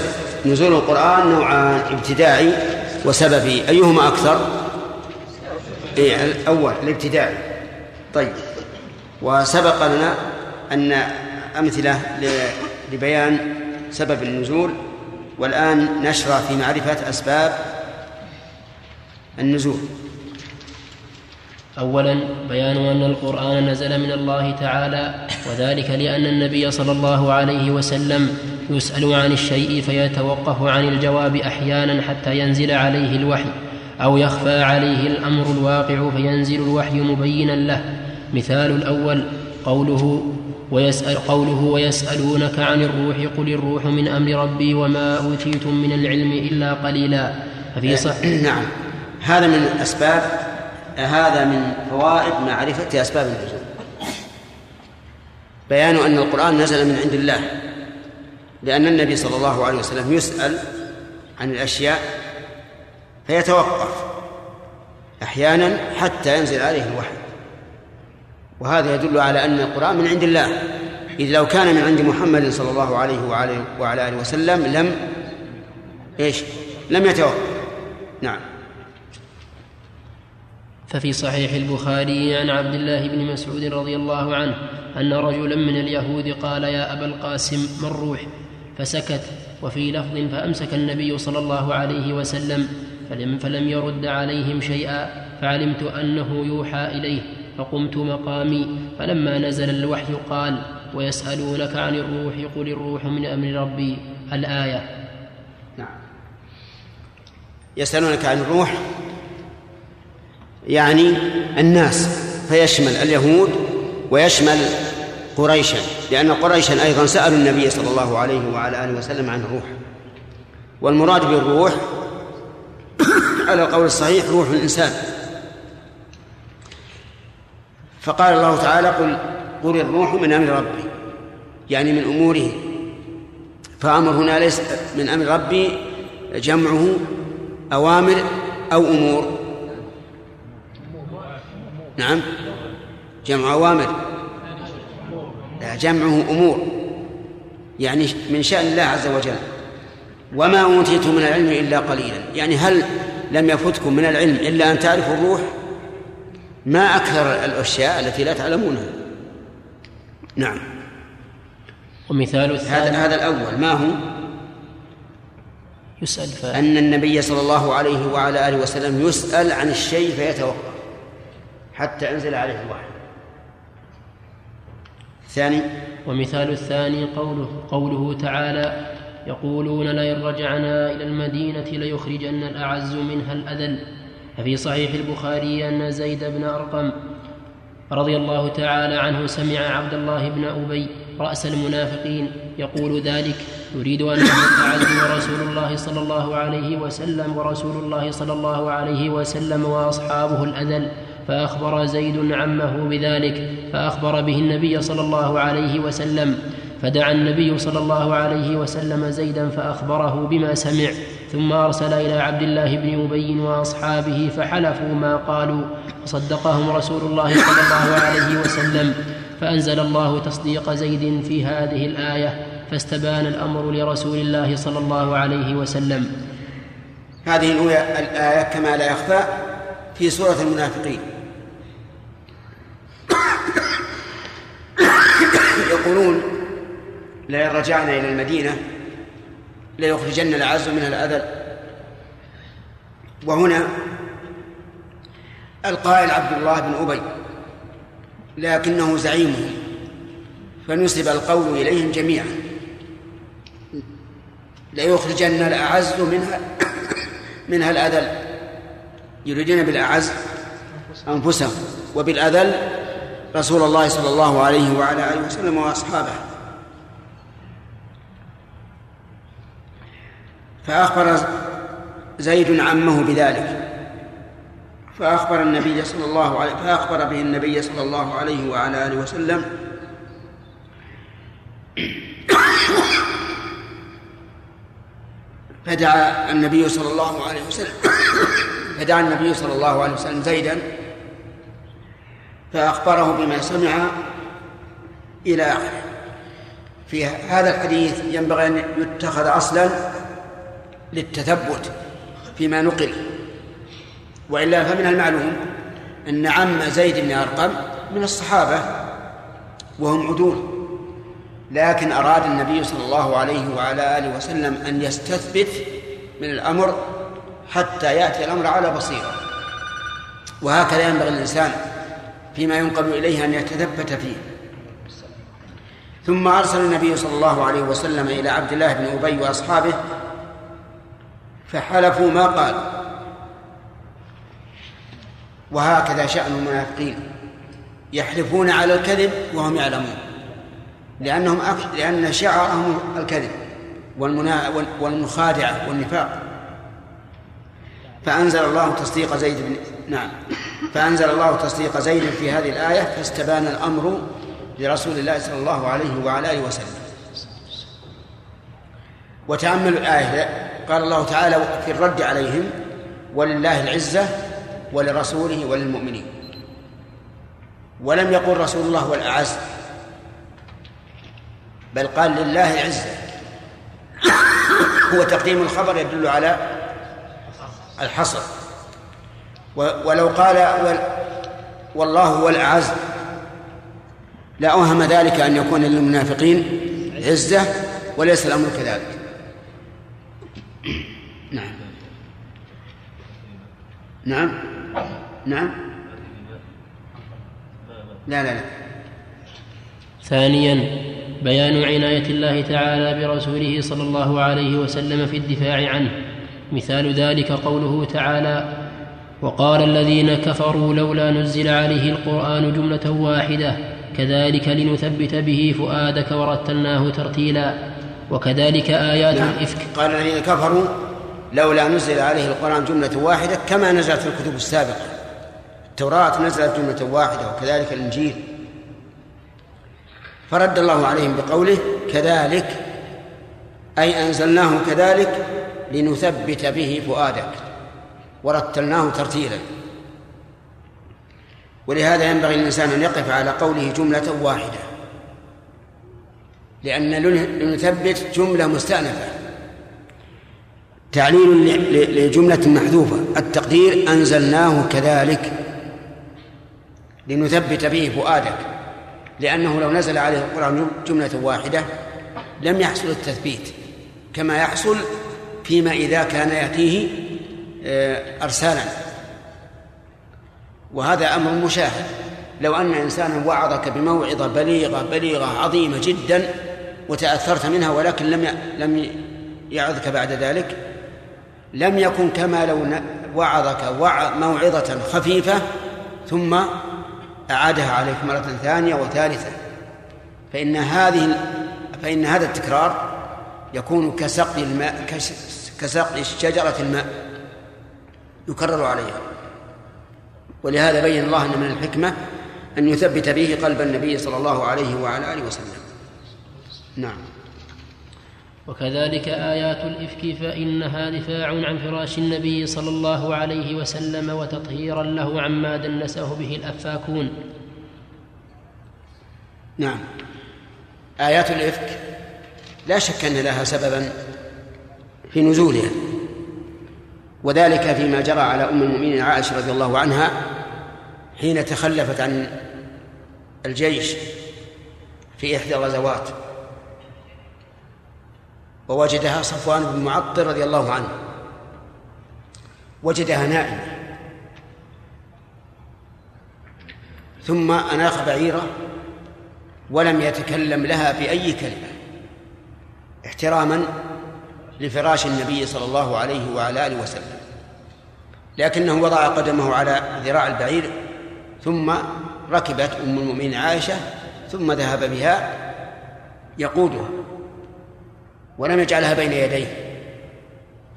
نزول القرآن نوعان ابتدائي وسببي. أيهما أكثر؟ إيه الأول الابتدائي. طيب. وسبق لنا أن أمثلة لبيان سبب النزول والآن نشرع في معرفة أسباب النزول. اولا بيان أن القرآن نزل من الله تعالى وذلك لأن النبي صلى الله عليه وسلم يسأل عن الشيء فيتوقف عن الجواب أحيانا حتى ينزل عليه الوحي. أو يخفى عليه الأمر الواقع فينزل الوحي مبينا له. مثال الأول قوله ويسأل قوله ويسألونك عن الروح قل الروح من أمر ربي وما أوتيتم من العلم إلا قليلا. ففي صح نعم. هذا من أسباب هذا من فوائد معرفة أسباب النزول. بيان أن القرآن نزل من عند الله. لأن النبي صلى الله عليه وسلم يسأل عن الأشياء فيتوقف أحيانا حتى ينزل عليه الوحي. وهذا يدل على أن القرآن من عند الله. إذ لو كان من عند محمد صلى الله عليه وعلى, وعلى آله وسلم لم إيش؟ لم يتوقف. نعم. ففي صحيح البخاري عن عبد الله بن مسعود رضي الله عنه أن رجلا من اليهود قال يا أبا القاسم ما الروح؟ فسكت. وفي لفظ فأمسك النبي صلى الله عليه وسلم فلم, فلم يرد عليهم شيئا فعلمت أنه يوحى إليه فقمت مقامي فلما نزل الوحي قال ويسألونك عن الروح قل الروح من أمر ربي. الآية. نعم. يسألونك عن الروح يعني الناس فيشمل اليهود ويشمل قريشا لأن قريشا أيضا سألوا النبي صلى الله عليه وعلى آله وسلم عن الروح. والمراد بالروح على القول الصحيح روح الإنسان. فقال الله تعالى قل قل الروح من أمر ربي يعني من أموره. فأمر هنا ليس من أمر ربي جمعه أوامر أو أمور. نعم. جمع أوامر. جمعه أمور. يعني من شأن الله عز وجل. وما أوتيتم من العلم إلا قليلا. يعني هل لم يفتكم من العلم إلا أن تعرفوا الروح؟ ما أكثر الأشياء التي لا تعلمونها. نعم. ومثال الثاني هذا هذا الأول. ما هو؟ يسأل ف... أن النبي صلى الله عليه وعلى آله وسلم يسأل عن الشيء فيتوقف حتى أنزل عليه الوحي. الثاني ومثال الثاني قوله قوله تعالى يقولون لئن رجعنا إلى المدينة ليخرجن الأعز منها الأذل. ففي صحيح البخاري أن زيد بن أرقم رضي الله تعالى عنه سمع عبد الله بن أبي رأس المنافقين يقول ذلك يريد أن الأعز ورسول الله صلى الله عليه وسلم ورسول الله صلى الله عليه وسلم وأصحابه الأذل. فأخبر زيد عمه بذلك فأخبر به النبي صلى الله عليه وسلم فدعا النبي صلى الله عليه وسلم زيدا فأخبره بما سمع ثم أرسل إلى عبد الله بن أبي وأصحابه فحلفوا ما قالوا فصدقهم رسول الله صلى الله عليه وسلم فأنزل الله تصديق زيد في هذه الآية فاستبان الأمر لرسول الله صلى الله عليه وسلم. هذه الآية كما لا يخفى في سورة المنافقين. يقولون لئن رجعنا إلى المدينة ليخرجن الأعز منها الأذل. وهنا القائل عبد الله بن أبي لكنه زعيمه فنسب القول إليهم جميعا. ليخرجن الأعز منها منها الأذل. يريدون بالأعز أنفسهم وبالأذل رسول الله صلى الله عليه وعلى آله وسلم وأصحابه. فأخبر زيد عمه بذلك. فأخبر النبي صلى الله عليه فأخبر به النبي صلى الله عليه وعلى آله وسلم. فدعا النبي صلى الله عليه وسلم. فدعا النبي صلى الله عليه وسلم زيدا. فأخبره بما سمع إلى آخره. في هذا الحديث ينبغي أن يتخذ أصلا للتثبت فيما نقل. وإلا فمن المعلوم أن عم زيد بن أرقم من الصحابة وهم عدول لكن أراد النبي صلى الله عليه وعلى آله وسلم أن يستثبت من الأمر حتى يأتي الأمر على بصيرة. وهكذا ينبغي الإنسان فيما ينقل إليه أن يتثبت فيه. ثم أرسل النبي صلى الله عليه وسلم إلى عبد الله بن أبي وأصحابه فحلفوا ما قال. وهكذا شأن المنافقين. يحلفون على الكذب وهم يعلمون. لأنهم أك... لأن شعرهم الكذب والمنا... والمخادعة والنفاق. فأنزل الله تصديق زيد بن نعم. فأنزل الله تصديق زيد في هذه الآية فاستبان الأمر لرسول الله صلى الله عليه وعلى آله وسلم. وتأملوا الآية قال الله تعالى في الرد عليهم ولله العزة ولرسوله وللمؤمنين. ولم يقل رسول الله والأعز بل قال لله العزة. هو تقديم الخبر يدل على الحصر. ولو قال والله هو الأعز لأوهم ذلك أن يكون للمنافقين عزة وليس الأمر كذلك. نعم. نعم. نعم. لا لا لا. ثانيا بيان عناية الله تعالى برسوله صلى الله عليه وسلم في الدفاع عنه. مثال ذلك قوله تعالى وقال الذين كفروا لولا نزل عليه القرآن جملة واحدة كذلك لنثبت به فؤادك ورتلناه ترتيلا. وكذلك آيات نعم. الإفك. قال الذين كفروا لولا نزل عليه القرآن جملة واحدة كما نزلت في الكتب السابقة. التوراة نزلت جملة واحدة وكذلك الإنجيل. فرد الله عليهم بقوله كذلك أي أنزلناه كذلك لنثبت به فؤادك ورتلناه ترتيلا. ولهذا ينبغي للإنسان أن يقف على قوله جملة واحدة. لأن لنثبت جملة مستأنفة. تعليل لجملة محذوفة. التقدير أنزلناه كذلك. لنثبت به فؤادك. لأنه لو نزل عليه القرآن جملة واحدة لم يحصل التثبيت. كما يحصل فيما إذا كان يأتيه آه، أرسالا. وهذا أمر مشاهد. لو أن إنسانا وعظك بموعظة بليغة بليغة عظيمة جدا وتأثرت منها ولكن لم لم يعظك بعد ذلك لم يكن كما لو وعظك موعظة خفيفة ثم أعادها عليك مرة ثانية وثالثة. فإن هذه فإن هذا التكرار يكون كسقي الماء كسقي شجرة الماء يكرر عليها. ولهذا بين الله أن من الحكمة أن يثبت به قلب النبي صلى الله عليه وعلى آله وسلم. نعم. وكذلك آيات الإفك فإنها دفاع عن فراش النبي صلى الله عليه وسلم وتطهيرا له عما دنسه به الأفاكون. نعم. آيات الإفك لا شك أن لها سببا في نزولها وذلك فيما جرى على أم المؤمنين عائشة رضي الله عنها حين تخلفت عن الجيش في إحدى الغزوات. ووجدها صفوان بن معطل رضي الله عنه. وجدها نائمة. ثم أناخ بعيرة ولم يتكلم لها بأي كلمة احتراما لفراش النبي صلى الله عليه وعلى آله وسلم. لكنه وضع قدمه على ذراع البعير ثم ركبت أم المؤمنين عائشة ثم ذهب بها يقودها. ولم يجعلها بين يديه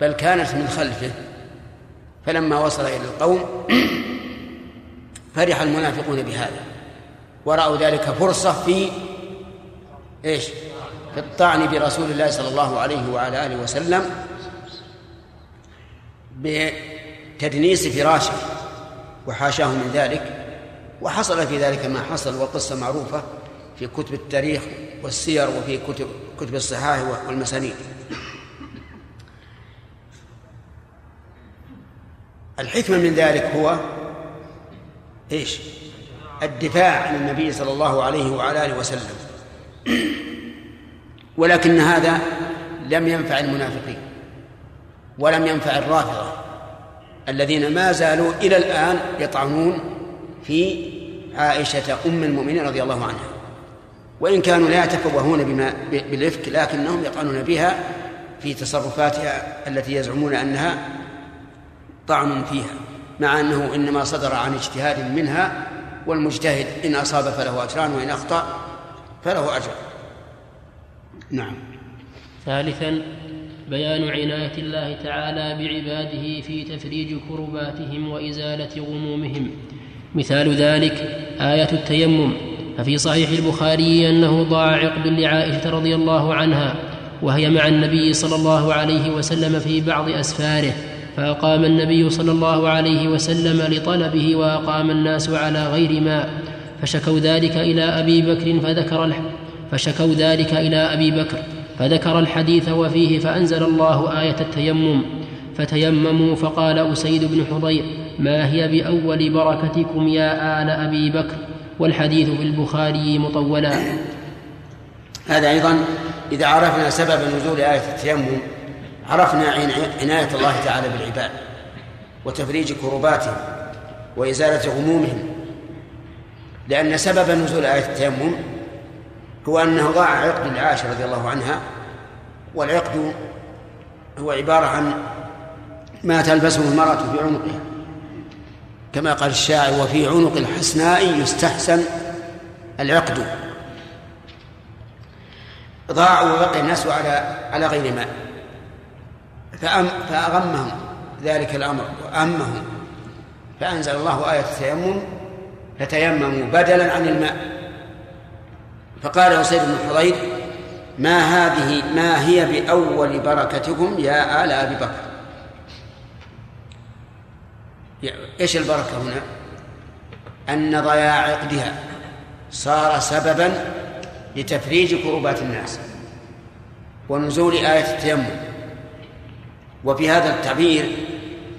بل كانت من خلفه فلما وصل إلى القوم فرح المنافقون بهذا ورأوا ذلك فرصة في إيش؟ في الطعن برسول الله صلى الله عليه وعلى آله وسلم بتدنيس فراشه وحاشاه من ذلك وحصل في ذلك ما حصل والقصة معروفة في كتب التاريخ والسير وفي كتب كتب الصحاح والمسانيد. الحكمة من ذلك هو إيش؟ الدفاع عن النبي صلى الله عليه وعلى آله وسلم. ولكن هذا لم ينفع المنافقين ولم ينفع الرافضة الذين ما زالوا إلى الآن يطعنون في عائشة أم المؤمنين رضي الله عنها. وإن كانوا لا يتفوهون بما بالإفك لكنهم يطعنون بها في تصرفاتها التي يزعمون أنها طعن فيها مع أنه إنما صدر عن اجتهاد منها والمجتهد إن أصاب فله أجران وإن أخطأ فله أجر. نعم. ثالثا بيان عناية الله تعالى بعباده في تفريج كرباتهم وإزالة غمومهم. مثال ذلك آية التيمم. ففي صحيح البخاري أنه ضاع عقد لعائشه رضي الله عنها وهي مع النبي صلى الله عليه وسلم في بعض أسفاره فأقام النبي صلى الله عليه وسلم لطلبه وأقام الناس على غير ماء فشكوا ذلك إلى أبي بكر فذكر فشكوا ذلك إلى أبي بكر فذكر الحديث وفيه فأنزل الله آية التيمم فتيمموا فقال أسيد بن حضير ما هي بأول بركتكم يا آل أبي بكر؟ والحديث في البخاري مطولا. هذا أيضا إذا عرفنا سبب نزول آية التيمم عرفنا عناية الله تعالى بالعباد وتفريج كرباتهم وإزالة غمومهم. لأن سبب نزول آية التيمم هو أنه ضاع عقد لعائشة رضي الله عنها والعقد هو عبارة عن ما تلبسه المرأة في عنقها كما قال الشاعر وفي عنق الحسناء يستحسن العقد. ضاع وبقي الناس على على غير ماء. فأغمهم ذلك الأمر وأهمهم فأنزل الله آية التيمم فتيمموا بدلا عن الماء. فقال أسيد بن حضير ما هذه ما هي بأول بركتكم يا آل أبي بكر؟ إيش البركة هنا؟ أن ضياع عقدها صار سببا لتفريج كروبات الناس ونزول آية التيمم وفي هذا التعبير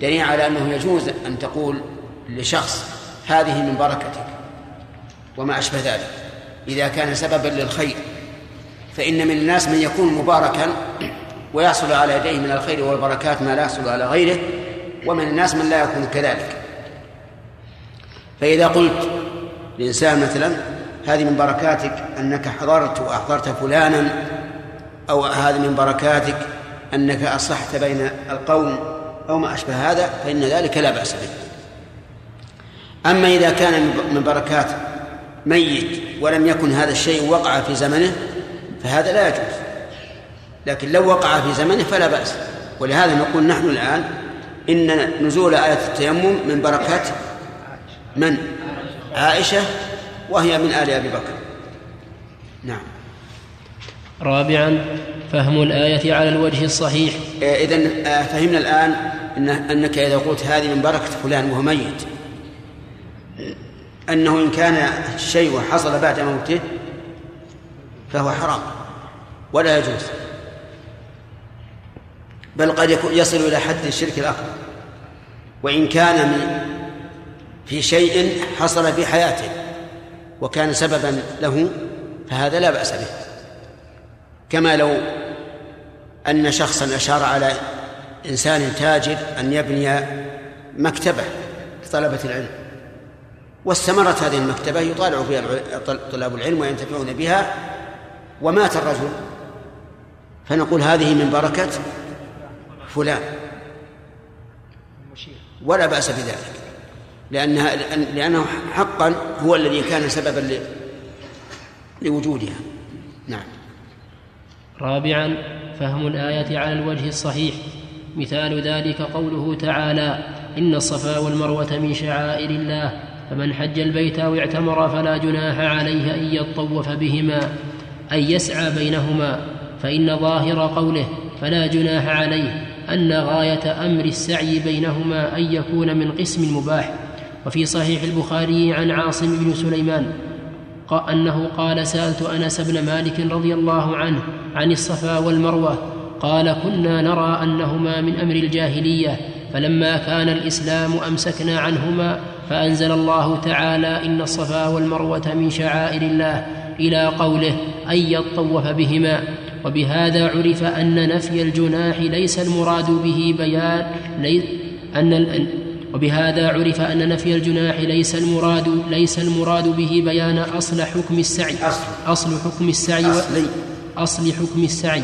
دليل على أنه يجوز أن تقول لشخص هذه من بركتك وما أشبه ذلك إذا كان سببا للخير فإن من الناس من يكون مباركا ويحصل على يديه من الخير والبركات ما لا يحصل على غيره ومن الناس من لا يكون كذلك. فإذا قلت لإنسان مثلا هذه من بركاتك أنك حضرت وأحضرت فلانا أو هذه من بركاتك أنك أصلحت بين القوم أو ما أشبه هذا فإن ذلك لا بأس به. أما إذا كان من بركات ميت ولم يكن هذا الشيء وقع في زمنه فهذا لا يجوز. لكن لو وقع في زمنه فلا بأس. ولهذا نقول نحن الآن إن نزول آية التيمم من بركات من؟ عائشة وهي من آل أبي بكر. نعم. رابعا فهم الآية على الوجه الصحيح. إذا آه، فهمنا الآن أنك إذا قلت هذه من بركة فلان وهو ميت أنه إن كان الشيء حصل بعد موته فهو حرام ولا يجوز. بل قد يصل إلى حد الشرك الأكبر وإن كان من في شيء حصل في حياته وكان سببا له فهذا لا بأس به. كما لو أن شخصا أشار على إنسان تاجر أن يبني مكتبة لطلبة العلم. واستمرت هذه المكتبة يطالع فيها طلاب العلم وينتفعون بها ومات الرجل. فنقول هذه من بركة فلان. ولا بأس بذلك. لأنها لأنه حقا هو الذي كان سببا لوجودها. نعم. رابعا فهم الآية على الوجه الصحيح. مثال ذلك قوله تعالى إن الصفا والمروة من شعائر الله فمن حج البيت أو اعتمر فلا جناح عليه أن يطوف بهما أن يسعى بينهما فإن ظاهر قوله فلا جناح عليه أن غاية أمر السعي بينهما أن يكون من قسم مباح. وفي صحيح البخاري عن عاصم بن سليمان أنه قال سألت أنس بن مالك رضي الله عنه عن الصفا والمروة قال كنا نرى أنهما من أمر الجاهلية فلما كان الإسلام أمسكنا عنهما فأنزل الله تعالى إن الصفا والمروة من شعائر الله إلى قوله أن يطوف بهما. وبهذا عرف أن نفي الجناح ليس المراد به بيان لي أن وبهذا عرف أن نفي الجناح ليس المراد ليس المراد به بيان أصل حكم السعي. أصل. حكم السعي أصل حكم السعي.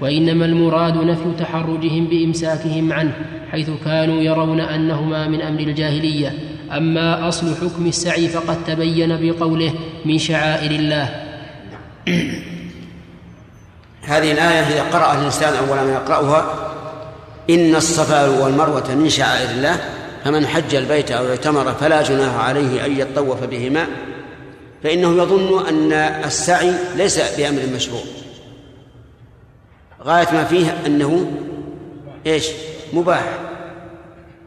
وإنما المراد نفي تحرجهم بإمساكهم عنه حيث كانوا يرون أنهما من أمر الجاهلية. أما أصل حكم السعي فقد تبين بقوله من شعائر الله. هذه الآية اذا قرأها الإنسان أول ما يقرأها. إن الصفا والمروة من شعائر الله فمن حج البيت أو اعتمر فلا جناح عليه أن يطوف بهما. فإنه يظن أن السعي ليس بأمر مشروع. غاية ما فيه أنه إيش؟ مباح.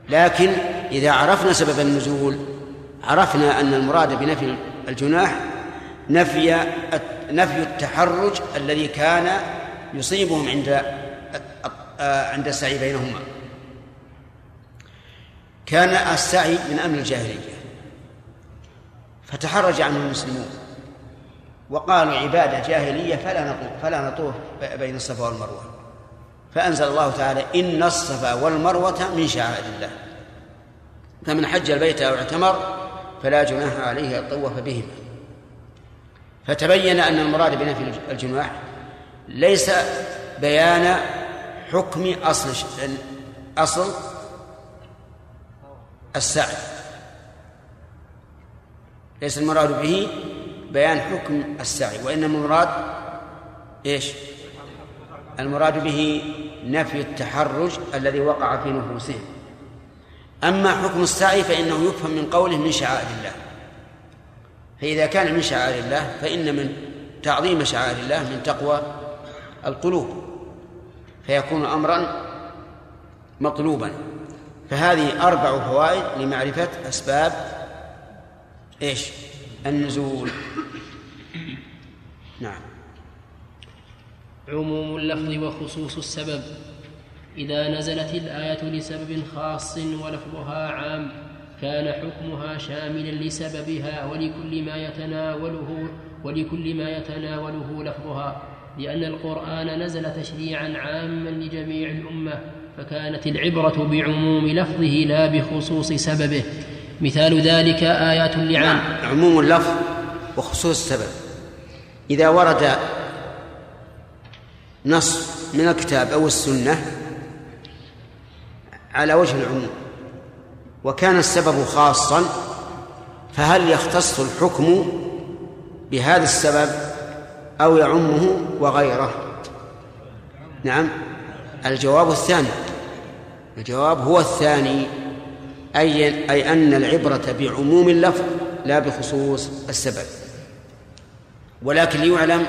لكن إذا عرفنا سبب النزول عرفنا أن المراد بنفي الجناح نفي نفي التحرج الذي كان يصيبهم عند عند السعي بينهما. كان السعي من أمر الجاهلية. فتحرج عنه المسلمون. وقالوا عبادة جاهلية فلا نطوف فلا نطوف بين الصفا والمروة. فأنزل الله تعالى إن الصفا والمروة من شعائر الله. فمن حج البيت أو اعتمر فلا جناح عليه أن طوف بهما. فتبين أن المراد بنفي الجناح ليس بيان حكم أصل أصل السعي. ليس المراد به بيان حكم السعي وإنما المراد إيش؟ المراد به نفي التحرج الذي وقع في نفوسهم أما حكم السعي فإنه يفهم من قوله من شعائر الله. فإذا كان من شعائر الله فإن من تعظيم شعائر الله من تقوى القلوب فيكون أمرا مطلوبا. فهذه أربع فوائد لمعرفة أسباب إيش؟ النزول. نعم. عموم اللفظ وخصوص السبب. إذا نزلت الآية لسبب خاص ولفظها عام كان حكمها شاملا لسببها ولكل ما يتناوله ولكل ما يتناوله لفظها لأن القرآن نزل تشريعا عاما لجميع الأمة فكانت العبرة بعموم لفظه لا بخصوص سببه مثال ذلك آيات اللعان نعم. عموم اللفظ وخصوص السبب إذا ورد نص من الكتاب أو السنة على وجه العموم وكان السبب خاصا فهل يختص الحكم بهذا السبب أو يعمه وغيره؟ نعم. الجواب الثاني. الجواب هو الثاني أي أي أن العبرة بعموم اللفظ لا بخصوص السبب. ولكن ليعلم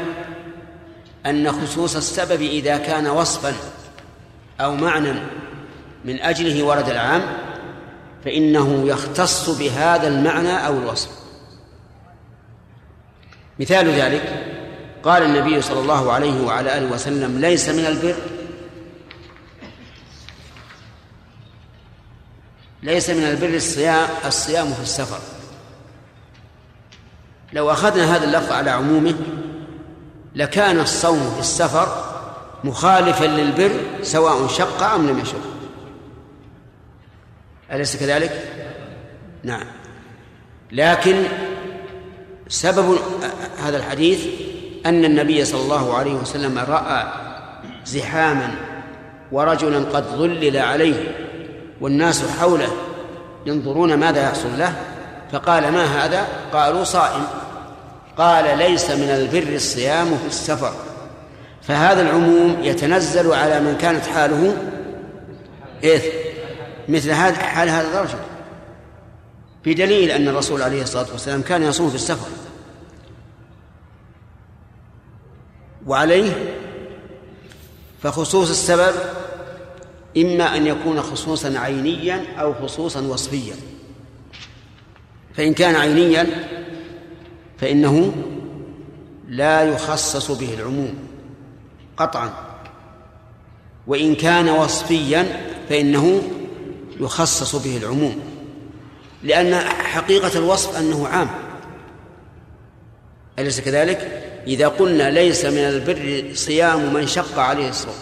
أن خصوص السبب إذا كان وصفا أو معنى من أجله ورد العام فإنه يختص بهذا المعنى أو الوصف. مثال ذلك قال النبي صلى الله عليه وعلى آله وسلم ليس من البر ليس من البر الصيام الصيام في السفر. لو أخذنا هذا اللفظ على عمومه لكان الصوم في السفر مخالفا للبر سواء شق أم لم يشق. أليس كذلك؟ نعم. لكن سبب هذا الحديث أن النبي صلى الله عليه وسلم رأى زحاما ورجلا قد ظلل عليه والناس حوله ينظرون ماذا يحصل له فقال ما هذا؟ قالوا صائم. قال ليس من البر الصيام في السفر. فهذا العموم يتنزل على من كانت حاله إيه؟ مثل هذا حال هذا الرجل. بدليل أن الرسول عليه الصلاة والسلام كان يصوم في السفر. وعليه فخصوص السبب إما أن يكون خصوصا عينيا أو خصوصا وصفيا. فإن كان عينيا فإنه لا يخصص به العموم قطعا. وإن كان وصفيا فإنه يخصص به العموم لأن حقيقة الوصف أنه عام أليس كذلك؟ إذا قلنا ليس من البر صيام من شق عليه الصوم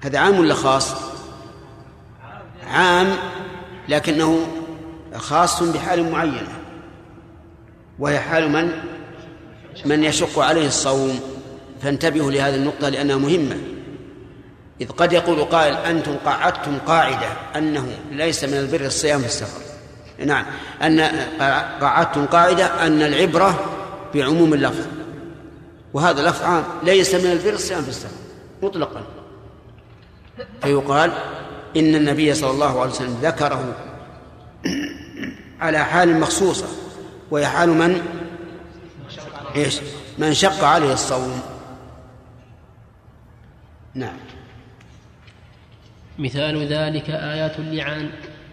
هذا عام ولا خاص؟ عام لكنه خاص بحال معينة وهي حال من من يشق عليه الصوم فانتبهوا لهذه النقطة لأنها مهمة إذ قد يقول قائل أنتم قعدتم قاعدة أنه ليس من البر الصيام في السفر. نعم. أن قعدتم قاعدة أن العبرة بعموم اللفظ. وهذا لفظ عام ليس من البر الصيام في السفر مطلقا. فيقال إن النبي صلى الله عليه وسلم ذكره على حال مخصوصة وهي حال من؟ إيش؟ من شق عليه الصوم. نعم. مثال ذلك آيات اللعان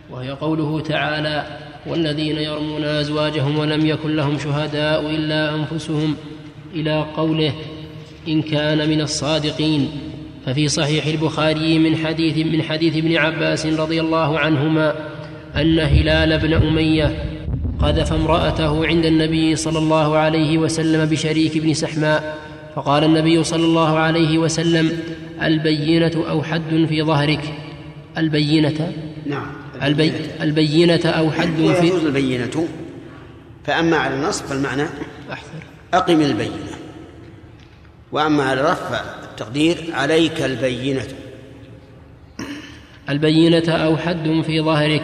وهي قوله تعالى والذين يرمون أزواجهم ولم يكن لهم شهداء إلا أنفسهم إلى قوله إن كان من الصادقين ففي صحيح البخاري من حديث من حديث ابن عباس رضي الله عنهما أن هلال بن أمية قذف امرأته عند النبي صلى الله عليه وسلم بشريك بن سحماء فقال النبي صلى الله عليه وسلم البينة أو حد في ظهرك. البينة. نعم. البي البينة أو حد في يجوز البينة. فأما على النصب فالمعنى أحسن. أقم البينة. وأما على الرفع التقدير عليك البينة. البينة أو حد في ظهرك.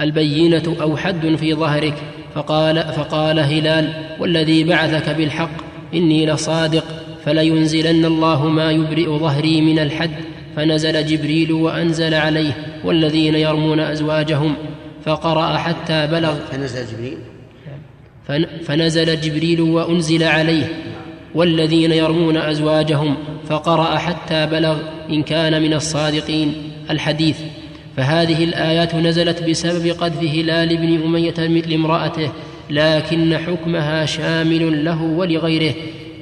البينة أو حد في ظهرك. فقال فقال هلال والذي بعثك بالحق إني لصادق فلينزلن الله ما يبرئ ظهري من الحد فنزل جبريل وأنزل عليه والذين يرمون أزواجهم فقرأ حتى بلغ. فنزل جبريل. فنزل جبريل وأنزل عليه والذين يرمون أزواجهم فقرأ حتى بلغ إن كان من الصادقين. الحديث فهذه الآيات نزلت بسبب قذف هلال بن أمية لامرأته لكن حكمها شامل له ولغيره.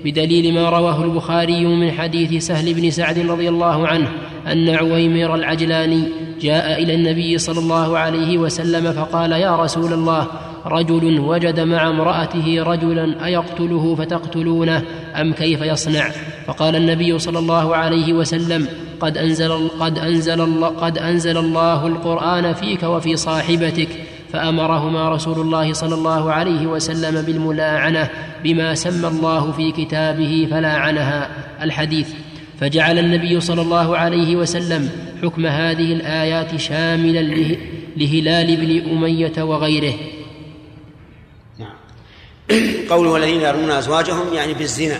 بدليل ما رواه البخاري من حديث سهل بن سعد رضي الله عنه أن عويمر العجلاني جاء إلى النبي صلى الله عليه وسلم فقال يا رسول الله رجل وجد مع امرأته رجلا أيقتله فتقتلونه أم كيف يصنع؟ فقال النبي صلى الله عليه وسلم قد انزل قد انزل قد أنزل الله القرآن فيك وفي صاحبتك. فأمرهما رسول الله صلى الله عليه وسلم بالملاعنة بما سمى الله في كتابه فلاعنها الحديث. فجعل النبي صلى الله عليه وسلم حكم هذه الآيات شاملا لهلال بن أمية وغيره. نعم. قوله الذين يرمون أزواجهم يعني بالزنا.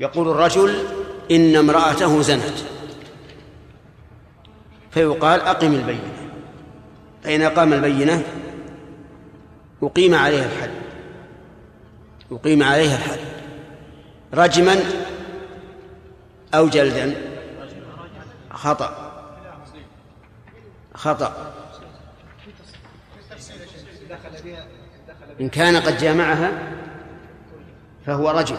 يقول الرجل إن امرأته زنت. فيقال أقم البينة. فإن أقام البينة أقيم عليها الحد. أقيم عليها الحد. رجما أو جلدا. خطأ. خطأ. إن كان قد جامعها فهو رجل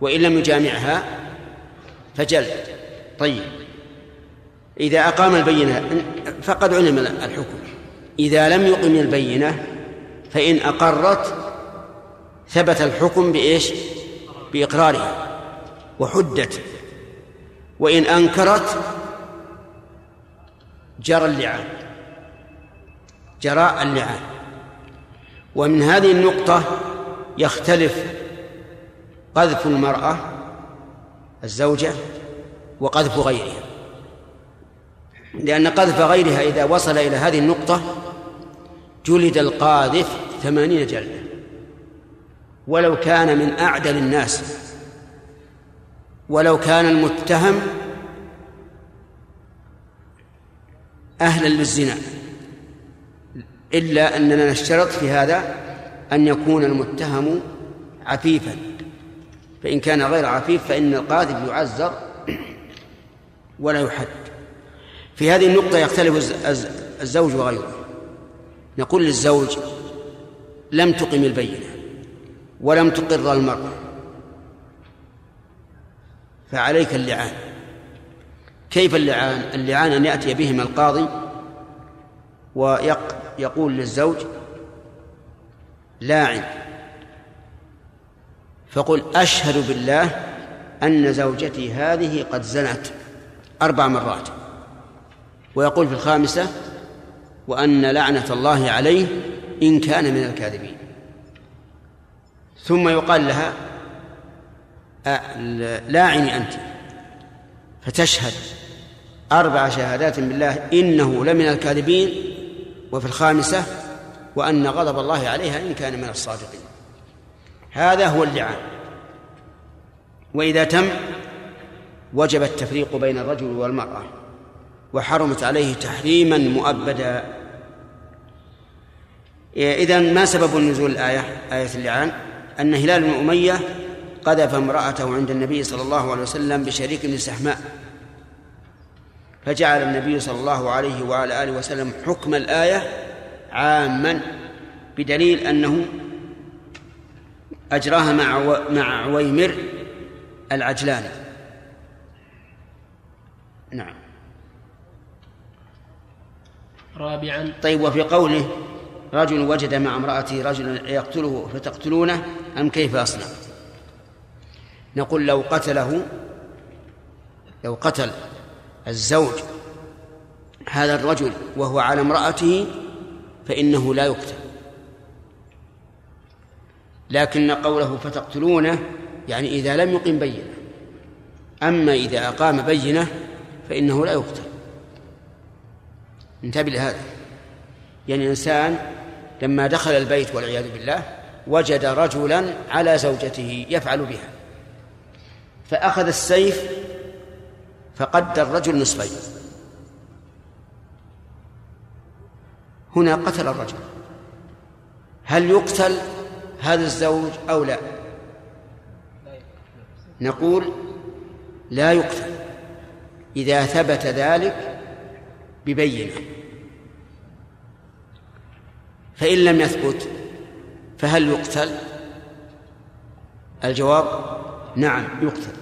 وإن لم يجامعها فجلد. طيب. إذا أقام البينة فقد علم الحكم. إذا لم يقم البينة فإن أقرت ثبت الحكم بإيش؟ بإقرارها وحدت. وإن أنكرت جرى اللعان جرى اللعان. ومن هذه النقطة يختلف قذف المرأة الزوجة وقذف غيرها. لأن قذف غيرها إذا وصل إلى هذه النقطة جلد القاذف ثمانين جلدة. ولو كان من أعدل الناس ولو كان المتهم أهلا للزنا إلا أننا نشترط في هذا أن يكون المتهم عفيفا. فإن كان غير عفيف فإن القاذف يعزر ولا يحد. في هذه النقطة يختلف الزوج وغيره. نقول للزوج لم تقم البينة ولم تقر المرأة. فعليك اللعان. كيف اللعان؟ اللعان أن يأتي بهما القاضي ويقول للزوج لاعن. فقل أشهد بالله أن زوجتي هذه قد زنت أربع مرات. ويقول في الخامسة وأن لعنة الله عليه إن كان من الكاذبين. ثم يقال لها لاعني أنت. فتشهد أربع شهادات بالله إنه لمن الكاذبين وفي الخامسة وأن غضب الله عليها إن كان من الصادقين. هذا هو اللعان. وإذا تم وجب التفريق بين الرجل والمرأة. وحرمت عليه تحريما مؤبدا. إذا ما سبب نزول الآية؟ آية اللعان. أن هلال بن أمية قذف امرأته عند النبي صلى الله عليه وسلم بشريك بن سحماء. فجعل النبي صلى الله عليه وعلى آله وسلم حكم الآية عاما بدليل أنه أجراها مع مع عويمر العجلاني. نعم. رابعا. طيب وفي قوله رجل وجد مع امرأته رجلا يقتله فتقتلونه أم كيف أصنع؟ نقول لو قتله لو قتل الزوج هذا الرجل وهو على امرأته فإنه لا يقتل. لكن قوله فتقتلونه يعني إذا لم يقم بينة أما إذا أقام بينة فإنه لا يقتل. انتبه لهذا. يعني إنسان لما دخل البيت والعياذ بالله وجد رجلا على زوجته يفعل بها. فأخذ السيف فقد الرجل نصفين. هنا قتل الرجل. هل يقتل هذا الزوج أو لا؟ نقول لا يقتل. إذا ثبت ذلك ببينة. فإن لم يثبت فهل يقتل؟ الجواب نعم يقتل.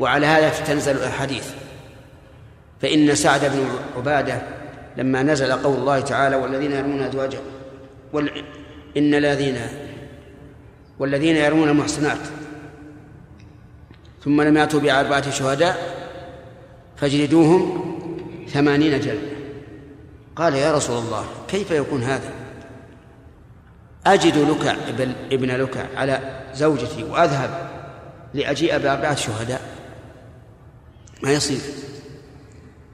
وعلى هذا تنزل الأحاديث. فإن سعد بن عبادة لما نزل قول الله تعالى والذين يرمون أزواجهم وال... إن الذين والذين يرمون المحصنات ثم لم يأتوا بأربعة شهداء فاجلدوهم ثمانين جلدة. قال يا رسول الله كيف يكون هذا؟ أجد لكع ابن لكع على زوجتي وأذهب لأجيء بأربعة شهداء. ما يصير؟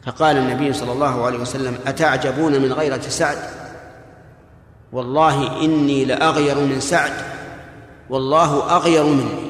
فقال النبي صلى الله عليه وسلم أتعجبون من غيرة سعد؟ والله إني لأغير من سعد والله أغير مني